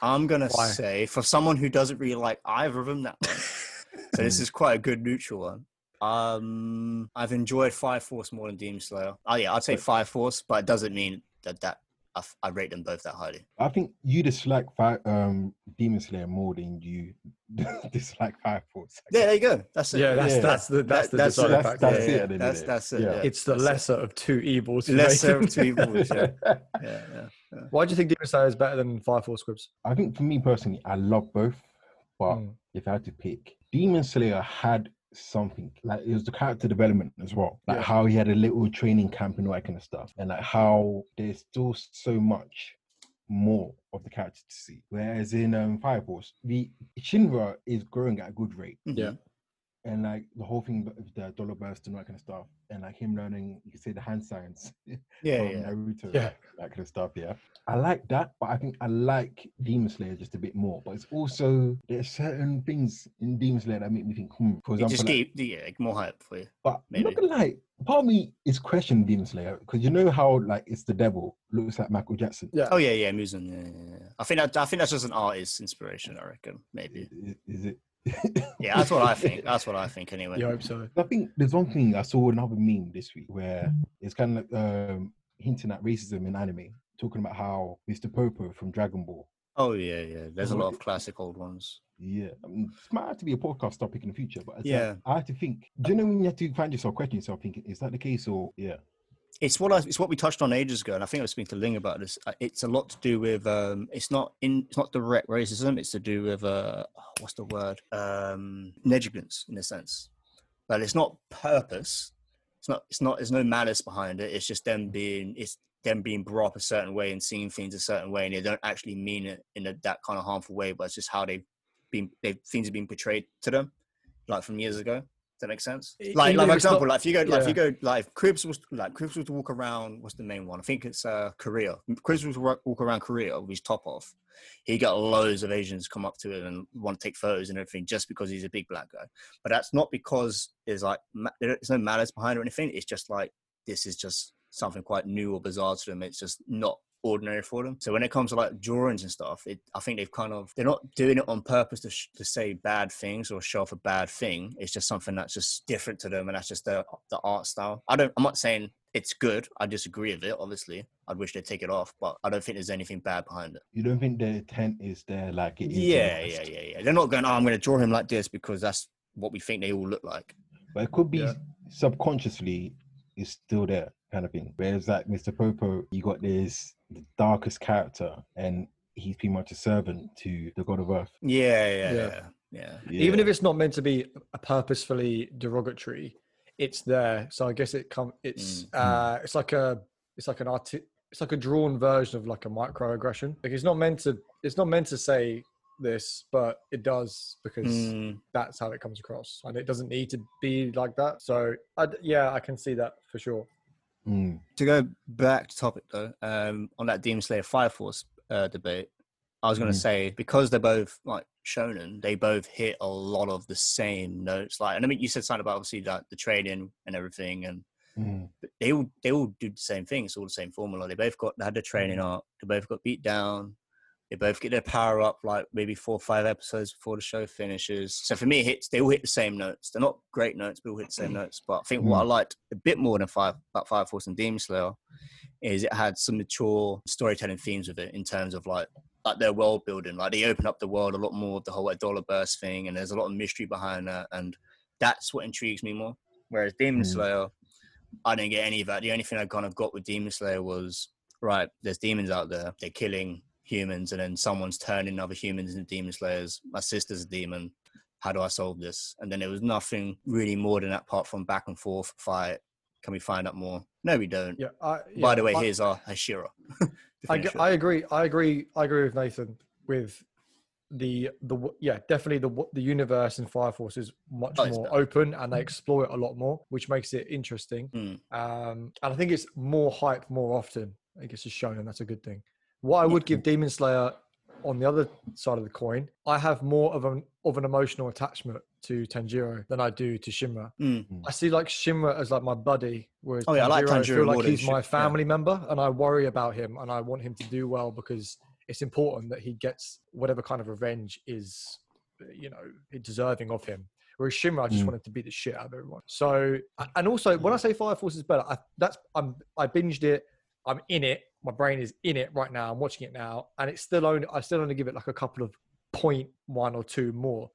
I'm gonna Why? say for someone who doesn't really like either of them that much. (laughs) so this is quite a good neutral one. Um, I've enjoyed Fire Force more than Demon Slayer. Oh yeah, I'd say Fire Force, but it doesn't mean that that I, f- I rate them both that highly. I think you dislike Fire, um, Demon Slayer more than you (laughs) dislike Fire Force. Yeah, there you go. That's it. yeah that's Yeah. that's the that's the that's- deciding that's- factor. that's yeah, it yeah, at the end of That's the that's it. Yeah. Yeah. it's the That's it. lesser of two evils lesser of two evils. (laughs) Yeah, yeah, yeah. why do you think demon slayer is better than fire force cribs I think for me personally, I love both, but Mm. if I had to pick, Demon Slayer had something like it was the character development as well, like Yeah. how he had a little training camp and all that kind of stuff, and like how there's still so much more of the character to see. Whereas in um, Fire Force, the Shinra is growing at a good rate, Yeah. And like the whole thing with the Adolla Burst and all that kind of stuff, and like him learning, you could say the hand signs (laughs) yeah, from yeah. Naruto, Yeah. that kind of stuff. Yeah, I like that, but I think I like Demon Slayer just a bit more. But it's also there's certain things in Demon Slayer that make me think, hmm. For You example, just like- keep yeah, more hype for you. but I'm not maybe. gonna lie, part of me is questioning Demon Slayer because you know how like it's the devil looks like Michael Jackson. yeah Oh yeah, yeah, Muzan. Yeah, yeah, yeah. I think that I think that's just an artist's inspiration. I reckon maybe. Is, is it? Yeah, that's what I think. That's what I think anyway. you hope so I think there's one thing I saw another meme this week where it's kind of like, um, hinting at racism in anime, talking about how Mr. Popo from Dragon Ball. Oh yeah, yeah. There's a lot of classic old ones. Yeah, I mean, this might have to be a podcast topic in the future, but it's like, Yeah. I have to think. Do you know when you have to find yourself questioning yourself, thinking, is that the case or yeah? It's what I, it's what we touched on ages ago, and I think I was speaking to Ling about this. Uh, It's a lot to do with um, it's not in it's not direct racism. It's to do with uh, what's the word? Um, negligence in a sense. But it's not purpose. It's not. It's not. There's no malice behind it. It's just them being. It's them being brought up a certain way and seeing things a certain way, and they don't actually mean it in a, that kind of harmful way. But it's just how they've been. They things have been portrayed to them, like from years ago. Does that make sense? Like, even like for not- example, like if you go, like if you go, like Cribs was like Cribs was to walk around. What's the main one? I think it's uh Korea. Cribs was to walk around Korea with his top off. He got loads of Asians come up to him and want to take photos and everything just because he's a big black guy. But that's not because there's like there's no malice behind it or anything. It's just like this is just something quite new or bizarre to them. It's just not ordinary for them. So when it comes to like drawings and stuff, it, I think they've kind of they're not doing it on purpose to sh- to say bad things or show off a bad thing. It's just something that's just different to them, and that's just the the art style. I don't. I'm not saying it's good. I disagree with it. Obviously, I'd wish they'd take it off, but I don't think there's anything bad behind it. You don't think the intent is there like it is? Yeah, yeah, yeah, yeah. They're not going. Oh, I'm going to draw him like this because that's what we think they all look like. But it could be Yeah. subconsciously it's still there kind of thing. Whereas like Mr. Popo, you got this the darkest character and he's pretty much a servant to the god of earth. Yeah, yeah, Yeah. yeah, yeah. even if it's not meant to be a purposefully derogatory it's there so i guess it come it's Mm. uh it's like a it's like an art it's like a drawn version of like a microaggression like it's not meant to it's not meant to say this but it does because Mm, that's how it comes across and it doesn't need to be like that so I, yeah i can see that for sure Mm. To go back to topic though, um, on that Demon Slayer Fire Force uh, debate, I was going to Mhm. say because they're both like shonen, they both hit a lot of the same notes. Like, and I mean, you said something about obviously like the training and everything, and Mm. they all they all do the same thing. It's all the same formula. They both got they had the training arc. They both got beat down. They both get their power up like maybe four or five episodes before the show finishes. So for me, it hits they all hit the same notes. They're not great notes, but all hit the same notes. But I think what I liked a bit more than five about Fire Force and Demon Slayer is it had some mature storytelling themes with it in terms of like like their world building. Like they open up the world a lot more with the whole Adolla Burst thing, and there's a lot of mystery behind that, and that's what intrigues me more. Whereas Demon Mm. Slayer, I didn't get any of that. The only thing I kind of got with Demon Slayer was right. There's demons out there. They're killing humans, and then someone's turning other humans into demon slayers. My sister's a demon. How do I solve this? And then there was nothing really more than that, apart from back and forth fight. Can we find out more? No, we don't. Yeah. I, By the way, I- here's our Hashira. (laughs) I, finish g- it. I agree. I agree. I agree with Nathan with the the yeah definitely the the universe in Fire Force is much Oh, more better. open and they explore it a lot more, which makes it interesting. Mm. Um, and I think it's more hype more often. I it's just shown, and that's a good thing. What I would Yeah. give Demon Slayer on the other side of the coin, I have more of an of an emotional attachment to Tanjiro than I do to Shinra. Mm. I see like Shinra as like my buddy, whereas Oh, yeah, I like I feel like he's Shi- my yeah. family member, and I worry about him, and I want him to do well because it's important that he gets whatever kind of revenge is, you know, deserving of him. Whereas Shinra, I just Mm. wanted to beat the shit out of everyone. So, and also when I say Fire Force is better, I, that's I'm I binged it, I'm in it, my brain is in it right now. I'm watching it now, and it's still only I still only give it like a couple of point one or two more.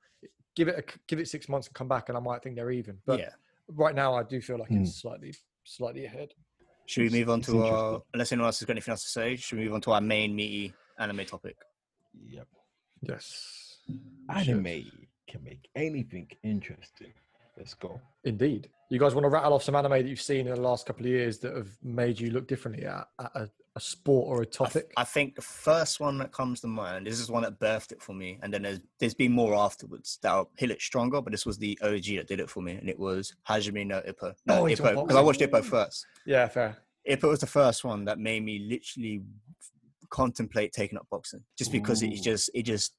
Give it a, give it six months and come back, and I might think they're even. But yeah. right now, I do feel like Mm. it's slightly slightly ahead. Should we move on it's to our, unless anyone else has got anything else to say, should we move on to our main meaty anime topic? Yep. Yes, Anime can make anything interesting. Let's go. indeed. You guys want to rattle off some anime that you've seen in the last couple of years that have made you look differently at, at a, a sport or a topic? I think the first one that comes to mind, this is one that birthed it for me, and then there's there's been more afterwards that'll hit it stronger, but this was the OG that did it for me, and it was Hajime no Ippo. No, Oh, Ippo, because I watched Ippo first. yeah, fair. Ippo was the first one that made me literally contemplate taking up boxing, just because it just it just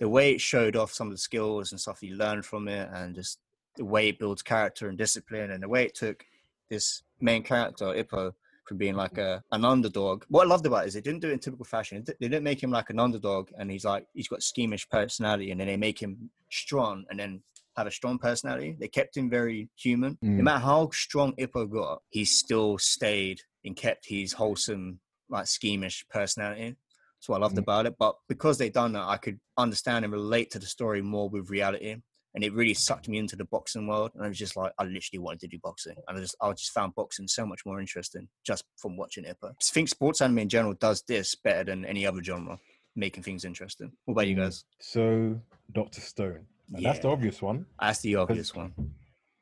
the way it showed off some of the skills and stuff you learned from it, and just the way it builds character and discipline, and the way it took this main character Ippo from being like a an underdog. What I loved about it is they didn't do it in typical fashion. They didn't make him like an underdog, and he's like he's got schemish personality, and then they make him strong, and then have a strong personality. They kept him very human. No Mm. matter how strong Ippo got, he still stayed and kept his wholesome, like schemish personality. That's what I loved Mm. about it. But because they done that, I could understand and relate to the story more with reality. And it really sucked me into the boxing world. And I was just like, I literally wanted to do boxing. And I just I just found boxing so much more interesting just from watching Ippo. I think sports anime in general does this better than any other genre, making things interesting. What about you Mm. guys? So, Doctor Stone. Now, That's the obvious one. That's the obvious one.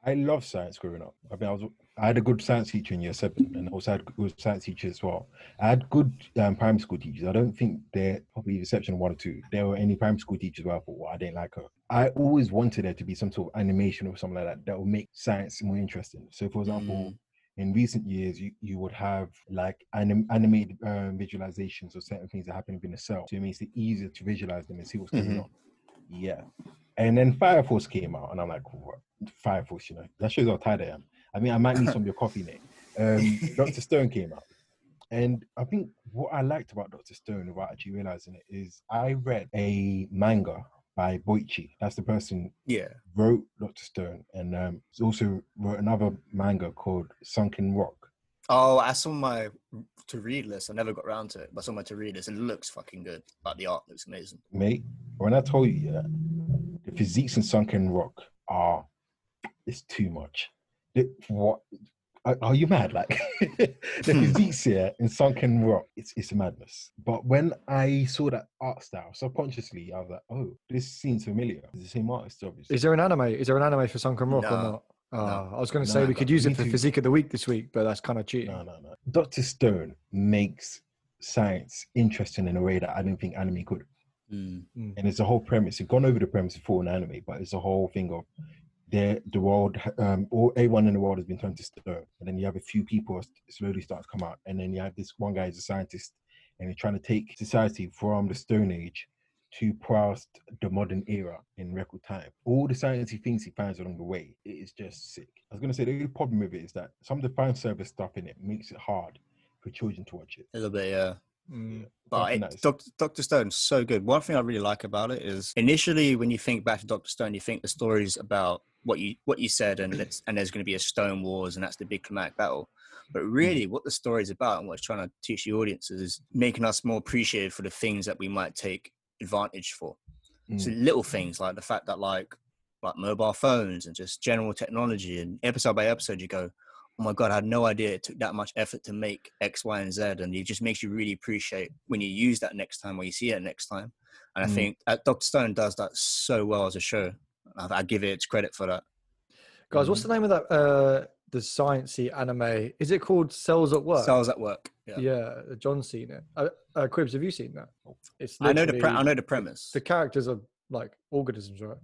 I love science growing up. I mean, I was I had a good science teacher in year seven, and I also had good science teachers as well. I had good um, primary school teachers. I don't think they're probably the exception of one or two. There were any primary school teachers where I thought, well, I didn't like her. I always wanted there to be some sort of animation or something like that that would make science more interesting. So, for example, in recent years, you, you would have like anim- animated um, visualizations of certain things that happen within a cell. So it makes it easier to visualize them and see what's going Mhm. on. Yeah. And then Fire Force came out, and I'm like, what? Fire Force, you know, that shows how tired I am. I mean, I might need some of your coffee, Nate. Um, (laughs) Doctor Stone came out. And I think what I liked about Doctor Stone, without actually realizing it, is I read a manga by Boichi. That's the person Yeah. wrote Doctor Stone, and um, also wrote another manga called Sunken Rock. Oh, I saw my to read list. I never got around to it, but I saw my to read list. It looks fucking good. Like the art looks amazing. Mate, when I told you that the physiques in Sunken Rock are, it's too much. The- what? Are, are you mad? Like (laughs) the physiques here in Sunken Rock, it's it's madness. But when I saw that art style, subconsciously, I was like, oh, this seems familiar. It's the same artist, obviously. Is there an anime? Is there an anime for Sunken Rock or No, not? Uh, I was going to No, say we could use me it for too. Physique of the Week this week, but that's kind of cheating. No, no, no. Doctor Stone makes science interesting in a way that I didn't think anime could. Mm. and it's a whole premise. You've gone over the premise before in anime, but it's a whole thing of the the world, um, all everyone in the world has been turned to stone, and then you have a few people slowly start to come out, and then you have this one guy is a scientist, and he's trying to take society from the Stone Age to past the modern era in record time. All the sciencey things he finds along the way, it is just sick. I was gonna say the only problem with it is that some of the fan service stuff in it makes it hard for children to watch it. A little bit, yeah. Mm. But it, is- Doctor Stone's so good. One thing I really like about it is initially when you think back to Doctor Stone, you think the story's about what you what you said, and it's, and there's going to be a Stone Wars, and that's the big climatic battle. But really, what the story's about and what it's trying to teach the audiences is making us more appreciative for the things that we might take advantage for. So Mm. little things like the fact that like like mobile phones and just general technology and episode by episode you go, Oh my god, I had no idea it took that much effort to make X, Y, and Z and it just makes you really appreciate when you use that next time or you see it next time. And I Mm. think uh, Doctor Stone does that so well as a show. I, I give it its credit for that. Guys, what's the name of that? Uh, the sciency anime. Is it called Cells at Work? Cells at work. Yeah. Yeah, John's seen it. Uh, uh, Cribs, have you seen that? It's I know the pre- I know the premise. the characters are like organisms, right?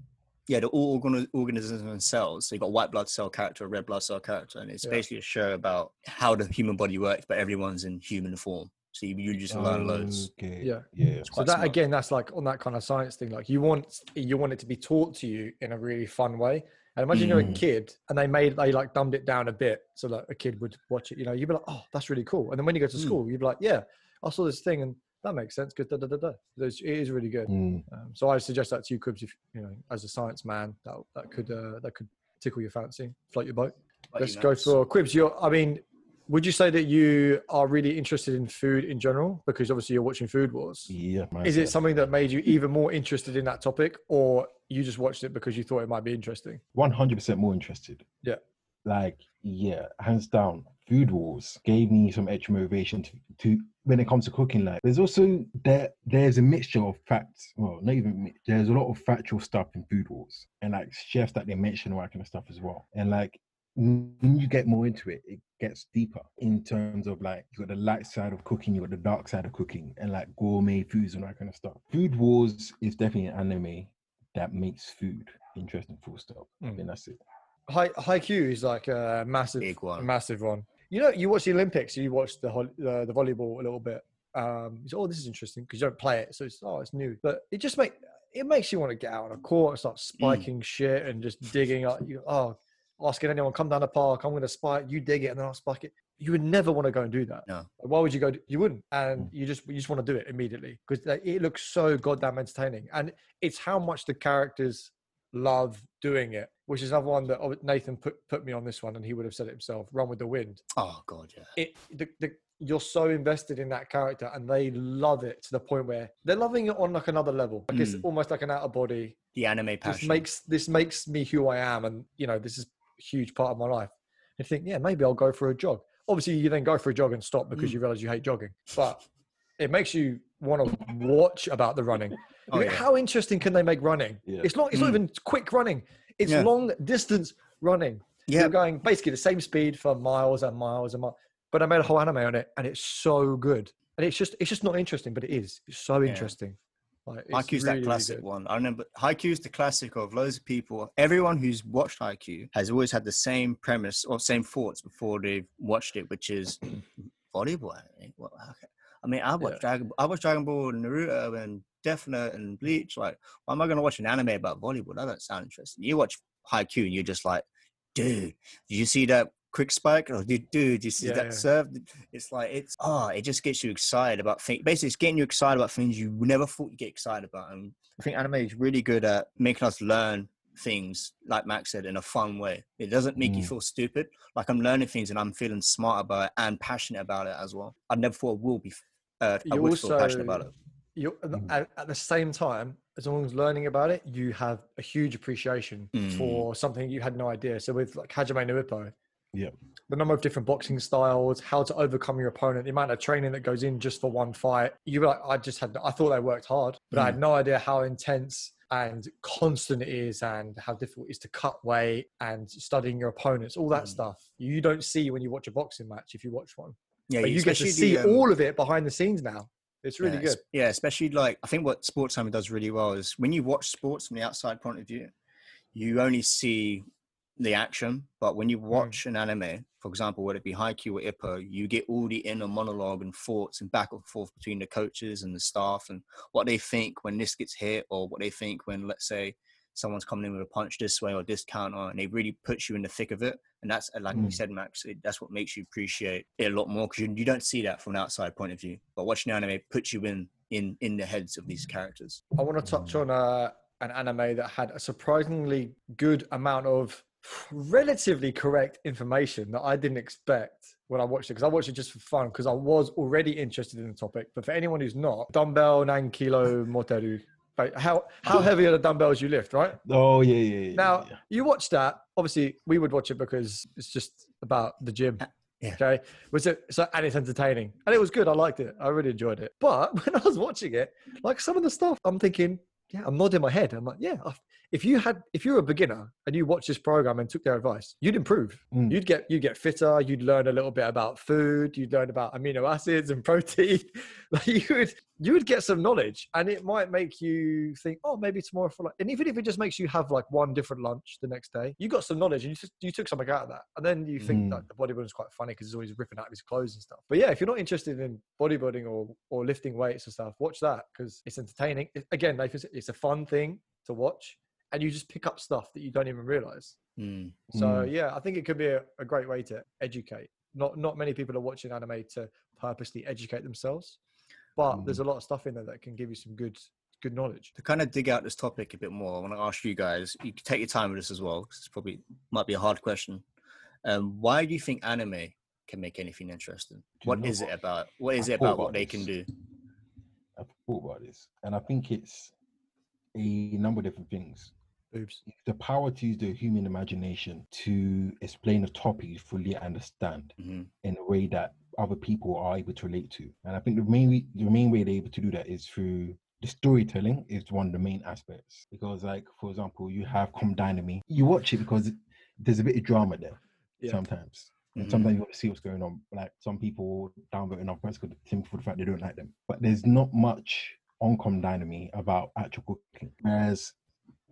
Yeah, the all organ- organisms and cells. So you've got white blood cell character, a red blood cell character, and it's Yeah. basically a show about how the human body works, but everyone's in human form. So you, you just learn loads. Okay. Yeah. Yeah. So that smart. again, that's like on that kind of science thing. Like you want you want it to be taught to you in a really fun way. And imagine you're a Mm. kid and they made they like dumbed it down a bit so that a kid would watch it. You know, you'd be like, oh, that's really cool. And then when you go to Mm. school, you'd be like, yeah, I saw this thing and that makes sense because da da da da. It's- really good. Mm. Um, so I suggest that to you, Cribs, if you know, as a science man, that that could uh, that could tickle your fancy, float your boat. But, Let's you know, go for Cribs. You're, I mean, would you say that you are really interested in food in general? Because obviously you're watching Food Wars. Yeah. Is it something that made you even more interested in that topic, or you just watched it because you thought it might be interesting? one hundred percent more interested. Yeah. Like, yeah, hands down. Food Wars gave me some extra motivation to, to when it comes to cooking. Like, there's also there there's a mixture of facts. Well, not even there's a lot of factual stuff in Food Wars, and like chefs that they mention all that kind of stuff as well. And like when you get more into it, it gets deeper in terms of like you got the light side of cooking, you got the dark side of cooking, and like gourmet foods and that kind of stuff. Food Wars is definitely an anime that makes food interesting. Full stop. Hmm. I mean, that's it. High Haikyuu is like a massive, Big one. a massive one. You know, you watch the Olympics, you watch the the, the volleyball a little bit. Um, you say, oh, this is interesting because you don't play it, so it's oh, it's new. But it just make it makes you want to get out on a court and start spiking shit and just digging up. You oh, asking anyone come down the park, I'm going to spike. You dig it and then I'll spike it. You would never want to go and do that. No. Why would you go? You wouldn't, and you just you just want to do it immediately because it looks so goddamn entertaining, and it's how much the characters love doing it, which is another one that Nathan put put me on this one, and he would have said it himself. Run with the wind. Oh god, yeah. It the, the you're so invested in that character, and they love it to the point where they're loving it on like another level. Like it's Mm. almost like an out of body. The anime This makes this makes me who I am, and you know this is a huge part of my life. You think, yeah, maybe I'll go for a jog. Obviously, you then go for a jog and stop because Mm. you realize you hate jogging, but it makes you want to watch about the running. Oh, yeah. How interesting can they make running? Yeah. It's not. It's not Mm. even quick running. It's Yeah. long distance running. yeah. You're going basically the same speed for miles and miles and miles. But I made a whole anime on it, and it's so good. And it's just it's just not interesting, but it is. It's so Yeah. interesing. Like, it's Haikyuu's really, that classic good. one. I remember Haikyuu's the classic of loads of people. Everyone who's watched Haikyuu has always had the same premise or same thoughts before they've watched it, which is (clears throat) volleyball. anime. What, okay. I mean, I watched Dragon. I watched Dragon Ball and Naruto and Death Note and Bleach. Like, why am I going to watch an anime about volleyball? That doesn't sound interesting. You watch Haikyuu and you're just like, dude, did you see that quick spike? Or dude, dude, did you see Yeah, that yeah. serve? It's like it's oh, it just gets you excited about things. Basically, it's getting you excited about things you never thought you'd get excited about. And I think anime is really good at making us learn things, like Max said, in a fun way. It doesn't make you Mm. feel stupid. Like I'm learning things and I'm feeling smart about it and passionate about it as well. I never thought I will be. Uh, I You would feel passionate about it. also- You Mm. at, at the same time, as long as learning about it, you have a huge appreciation Mm. for something you had no idea. So with like Hajime no Ippo, Yeah. the number of different boxing styles, how to overcome your opponent, the amount of training that goes in just for one fight. You were like, I just had, I thought they worked hard, but I Mm. had no idea how intense and constant it is and how difficult it is to cut weight and studying your opponents, all that Mm. stuff. You don't see when you watch a boxing match if you watch one. Yeah, But you get to see the, um, all of it behind the scenes now. It's really yeah, good. Yeah, especially like I think what sports time does really well is when you watch sports from the outside point of view, you only see the action, but when you watch an anime, for example, whether it be Haikyuu or Ippo, you get all the inner monologue and thoughts and back and forth between the coaches and the staff and what they think when this gets hit or what they think when, let's say, someone's coming in with a punch this way or this counter, and they really puts you in the thick of it. And that's like mm. you said, Max, it, that's what makes you appreciate it a lot more because you, you don't see that from an outside point of view. But watching anime puts you in in in the heads of these characters. I want to touch on uh, an anime that had a surprisingly good amount of relatively correct information that I didn't expect when I watched it because I watched it just for fun because I was already interested in the topic. But for anyone who's not, dumbbell nine kilo moteru. How how heavy are the dumbbells you lift, right? Oh yeah, yeah. yeah now yeah. you watch that. Obviously, we would watch it because it's just about the gym. Uh, yeah. Okay. Was it so and it's entertaining. And it was good. I liked it. I really enjoyed it. But (laughs) when I was watching it, like some of the stuff, I'm thinking, yeah, I'm nodding my head. I'm like, yeah, if you had if you were a beginner and you watched this program and took their advice you'd improve mm. you'd get you'd get fitter you'd learn a little bit about food you'd learn about amino acids and (laughs) protein (laughs) like you would you would get some knowledge and it might make you think oh maybe tomorrow for like and even if it just makes you have like one different lunch the next day you got some knowledge and you, just, you took something out of that and then you think mm. that the bodybuilding's quite funny because he's always ripping out of his clothes and stuff but yeah if you're not interested in bodybuilding or or lifting weights and stuff watch that because it's entertaining again like it's a fun thing to watch and you just pick up stuff that you don't even realize. Mm. So mm. yeah, I think it could be a, a, great way to educate. Not not many people are watching anime to purposely educate themselves, but mm. there's a lot of stuff in there that can give you some good good knowledge. To kind of dig out this topic a bit more, I want to ask you guys. You can take your time with this as well, because it's probably might be a hard question. Um, why do you think anime can make anything interesting? What is what? it about? What is I it about, about what this. they can do? I've thought about this, and I think it's a number of different things. Oops. The power to use the human imagination to explain a topic you fully understand mm-hmm. in a way that other people are able to relate to. And I think the main the main way they're able to do that is through the storytelling is one of the main aspects. Because like for example, you have Come Dine with Me. You watch it because there's a bit of drama there yeah. sometimes. And mm-hmm. sometimes you want to see what's going on. Like some people downvoting off because for the fact they don't like them. But there's not much on Dynamite about actual cooking. Whereas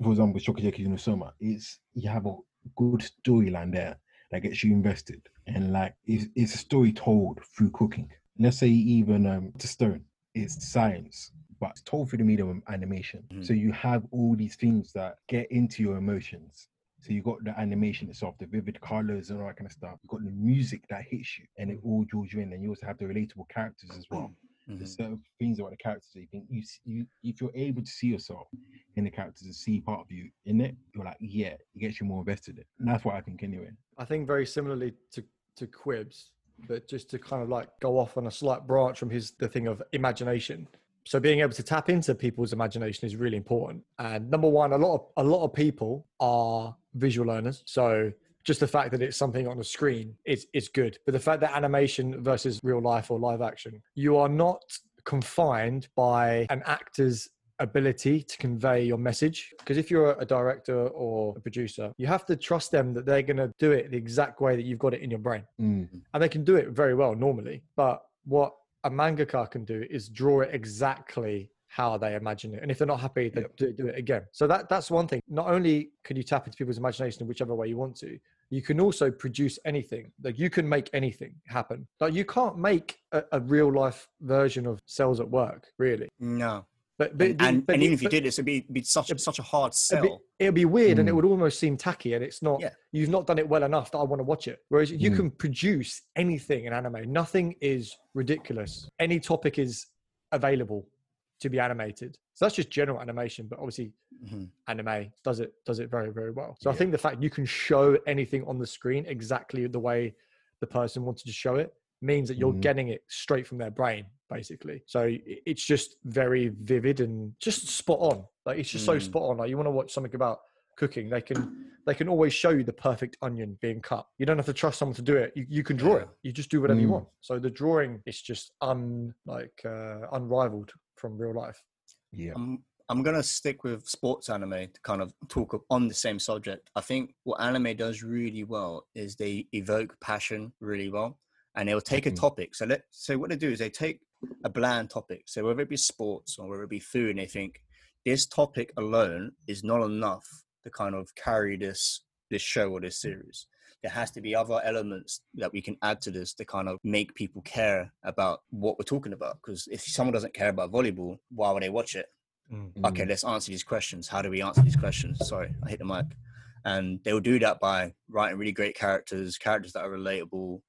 for example, Shokugeki no Soma, it's you have a good storyline there that gets you invested, and like it's, it's a story told through cooking. Let's say even um, to Stone, it's science, but it's told through the medium of animation. Mm-hmm. So you have all these things that get into your emotions. So you got the animation itself, the vivid colors and all that kind of stuff. You got the music that hits you, and it all draws you in. And you also have the relatable characters as well. (clears throat) Mm-hmm. There's certain things about the characters that you think you, you if you're able to see yourself in the characters and see part of you in it, you're like, yeah, it gets you more invested in. And that's what I think anyway. I think very similarly to to Quibs, but just to kind of like go off on a slight branch from his the thing of imagination. So being able to tap into people's imagination is really important. And number one, a lot of a lot of people are visual learners. So just the fact that it's something on the screen is is good. But the fact that animation versus real life or live action, you are not confined by an actor's ability to convey your message because if you're a director or a producer you have to trust them that they're going to do it the exact way that you've got it in your brain mm. and they can do it very well normally but what a mangaka can do is draw it exactly how they imagine it. And if they're not happy, they yep. do, do, it again. So that that's one thing. Not only can you tap into people's imagination in whichever way you want to, you can also produce anything. Like you can make anything happen. Like you can't make a, a real life version of cells at work, really. No. But, but, and, and, but, and even if you did, this, it'd be, be such it, such a hard sell. It'd be, it'd be weird, mm. and it would almost seem tacky, and it's not. Yeah. You've not done it well enough that I want to watch it. Whereas you mm. can produce anything in anime. Nothing is ridiculous. Any topic is available to be animated. So that's just general animation, but obviously mm-hmm. anime does it does it very very well. So yeah. I think the fact you can show anything on the screen exactly the way the person wanted to show it means that you're mm-hmm. getting it straight from their brain basically. So it's just very vivid and just spot on. Like it's just mm. so spot on. Like you want to watch something about cooking, they can they can always show you the perfect onion being cut. You don't have to trust someone to do it. You, you can draw it. You just do whatever mm. you want. So the drawing is just un like uh, unrivaled from real life. Yeah. I'm, I'm gonna stick with sports anime to kind of talk on the same subject. I think what anime does really well is they evoke passion really well, and they'll take a mm-hmm. topic. So let so what they do is they take a bland topic. So whether it be sports or whether it be food, and they think this topic alone is not enough to kind of carry this this show or this series. There has to be other elements that we can add to this to kind of make people care about what we're talking about. Because if someone doesn't care about volleyball, why would they watch it? Mm. Okay, let's answer these questions. How do we answer these questions? Sorry, I hit the mic. And they will do that by writing really great characters, characters that are relatable,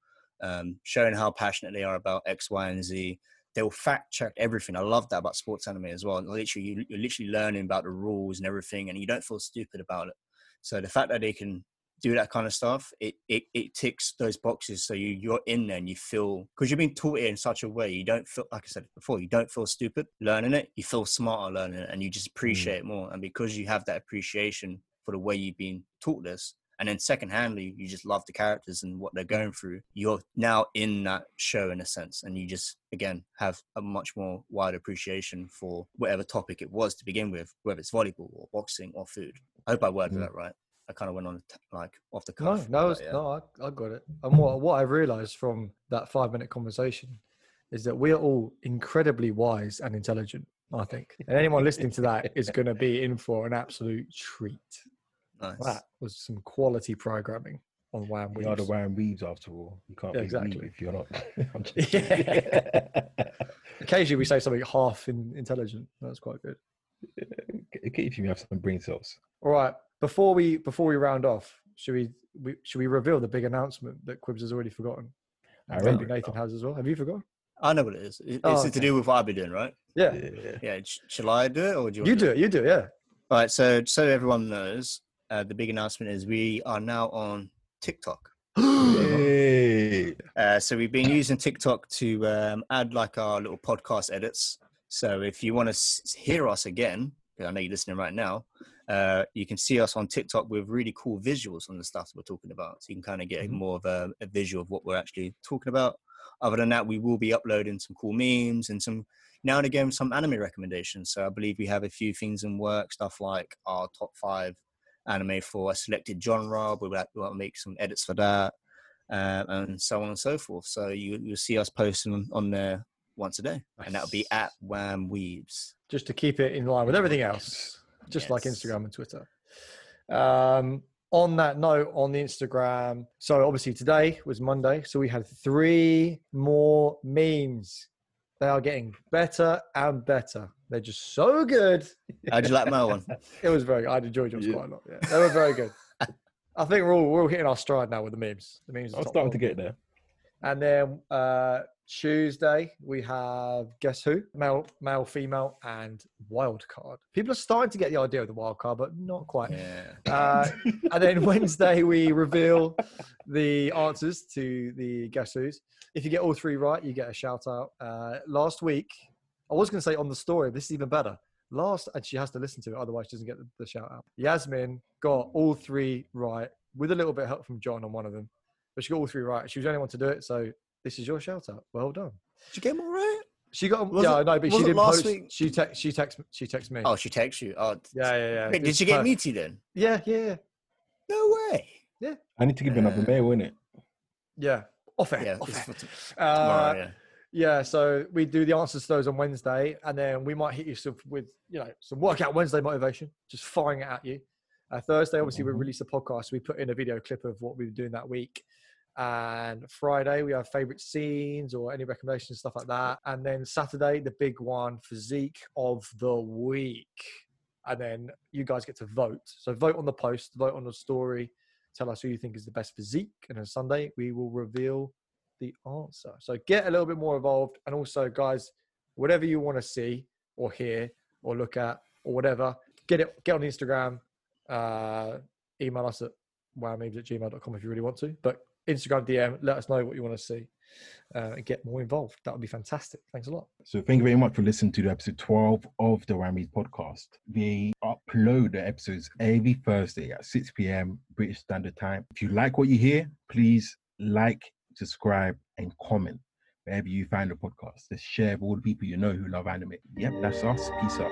um, showing how passionate they are about X, Y, and Z. They'll fact check everything. I love that about sports anime as well. Literally, you're literally learning about the rules and everything, and you don't feel stupid about it. So the fact that they can do that kind of stuff, it it, it ticks those boxes. So you you're in there and you feel because you've been taught it in such a way, you don't feel like I said before, you don't feel stupid learning it. You feel smarter learning it, and you just appreciate it more. And because you have that appreciation for the way you've been taught this, and then secondhandly, you just love the characters and what they're going through. You're now in that show in a sense, and you just again have a much more wide appreciation for whatever topic it was to begin with, whether it's volleyball or boxing or food. I hope I worded Mm. that right. I kind of went on like off the No, cuff. no, but yeah. no, I, I got it. And what what I realised from that five minute conversation is that we're all incredibly wise and intelligent. I think, and anyone listening to that is going to be in for an absolute treat. Nice. That was some quality programming on Wham We are the Weaves. Wham Weaves after all. You can't Yeah, be exactly. exactly. if you're not. (laughs) I'm (laughs) just Occasionally, we say something half in, intelligent. That's quite good. Okay, if you have some brain cells. All right, before we before we round off, should we, we should we reveal the big announcement that Quibs has already forgotten? I And remember maybe it Nathan has as well. Have you forgotten? I know what it is. It's Oh, to do with what I've been doing, right? Yeah, Yeah. Yeah. Shall I do it or do you? you do it. You do it. Yeah. All right. So, so everyone knows, uh, the big announcement is we are now on TikTok. (gasps) Hey. Uh, so we've been using TikTok to um, add like our little podcast edits. So if you want to hear us again, I know you're listening right now, uh, you can see us on TikTok with really cool visuals on the stuff we're talking about. So you can kind of get Mhm. more of a, a visual of what we're actually talking about. Other than that, we will be uploading some cool memes and some now and again some anime recommendations. So I believe we have a few things in work, stuff like our top five anime for a selected genre. We will we'll make some edits for that uh, and so on and so forth. So you you'll see us posting on there once a day, and that'll be at Wham Weaves. Just to keep it in line with everything else, just like Instagram and Twitter. Um, on that note, on the Instagram, so obviously today was Monday, so we had three more memes. They are getting better and better. They're just so good. How'd you like my one? (laughs) It was very. I enjoyed yours Yeah. quite a lot. Yeah, they were very good. I think we're all we're all hitting our stride now with the memes. The memes. are I'm top starting to get there. And then uh, Tuesday we have guess who? Male, male, female, and wild card. People are starting to get the idea of the wild card, but not quite. Yeah. Uh, (laughs) and then Wednesday we reveal the answers to the guess who's. If you get all three right, you get a shout out. Uh, last week, I was going to say on the story. but This is even better. Last, and she has to listen to it, otherwise she doesn't get the, the shout out. Yasmin got all three right with a little bit of help from John on one of them, but she got all three right. She was the only one to do it, so this is your shout out. Well done. Did you get them all right? She got Was yeah, it- I know, but she didn't last post. week? She text, she text, she text me. Oh, she texts you. Oh, yeah, yeah, yeah. wait, did she get per- meaty then? Yeah, yeah, yeah. No way. Yeah. I need to give you another Uh, mail, innit? Yeah, off air. Yeah, off air. (laughs) Uh. Yeah. Yeah, so we do the answers to those on Wednesday, and then we might hit you some, with you know some workout Wednesday motivation, just firing it at you. Uh, Thursday, obviously, we Mhm. release a podcast. We put in a video clip of what we were doing that week, and Friday we have favorite scenes or any recommendations stuff like that, and then Saturday the big one physique of the week, and then you guys get to vote. So vote on the post, vote on the story, tell us who you think is the best physique, and on Sunday we will reveal the answer. So get a little bit more involved. And also, guys, whatever you want to see or hear or look at or whatever, get it get on Instagram. Uh, email us at wowmemes at gmail.com if you really want to. But Instagram DM, let us know what you want to see uh, and get more involved. That would be fantastic. Thanks a lot. So thank you very much for listening to the episode 12 of the Rammies podcast. We upload the episodes every Thursday at 6 p.m. British Standard Time. If you like what you hear, please like, subscribe, and comment wherever you find the podcast. Let's share with all the people you know who love anime. Yep, that's us. Peace out.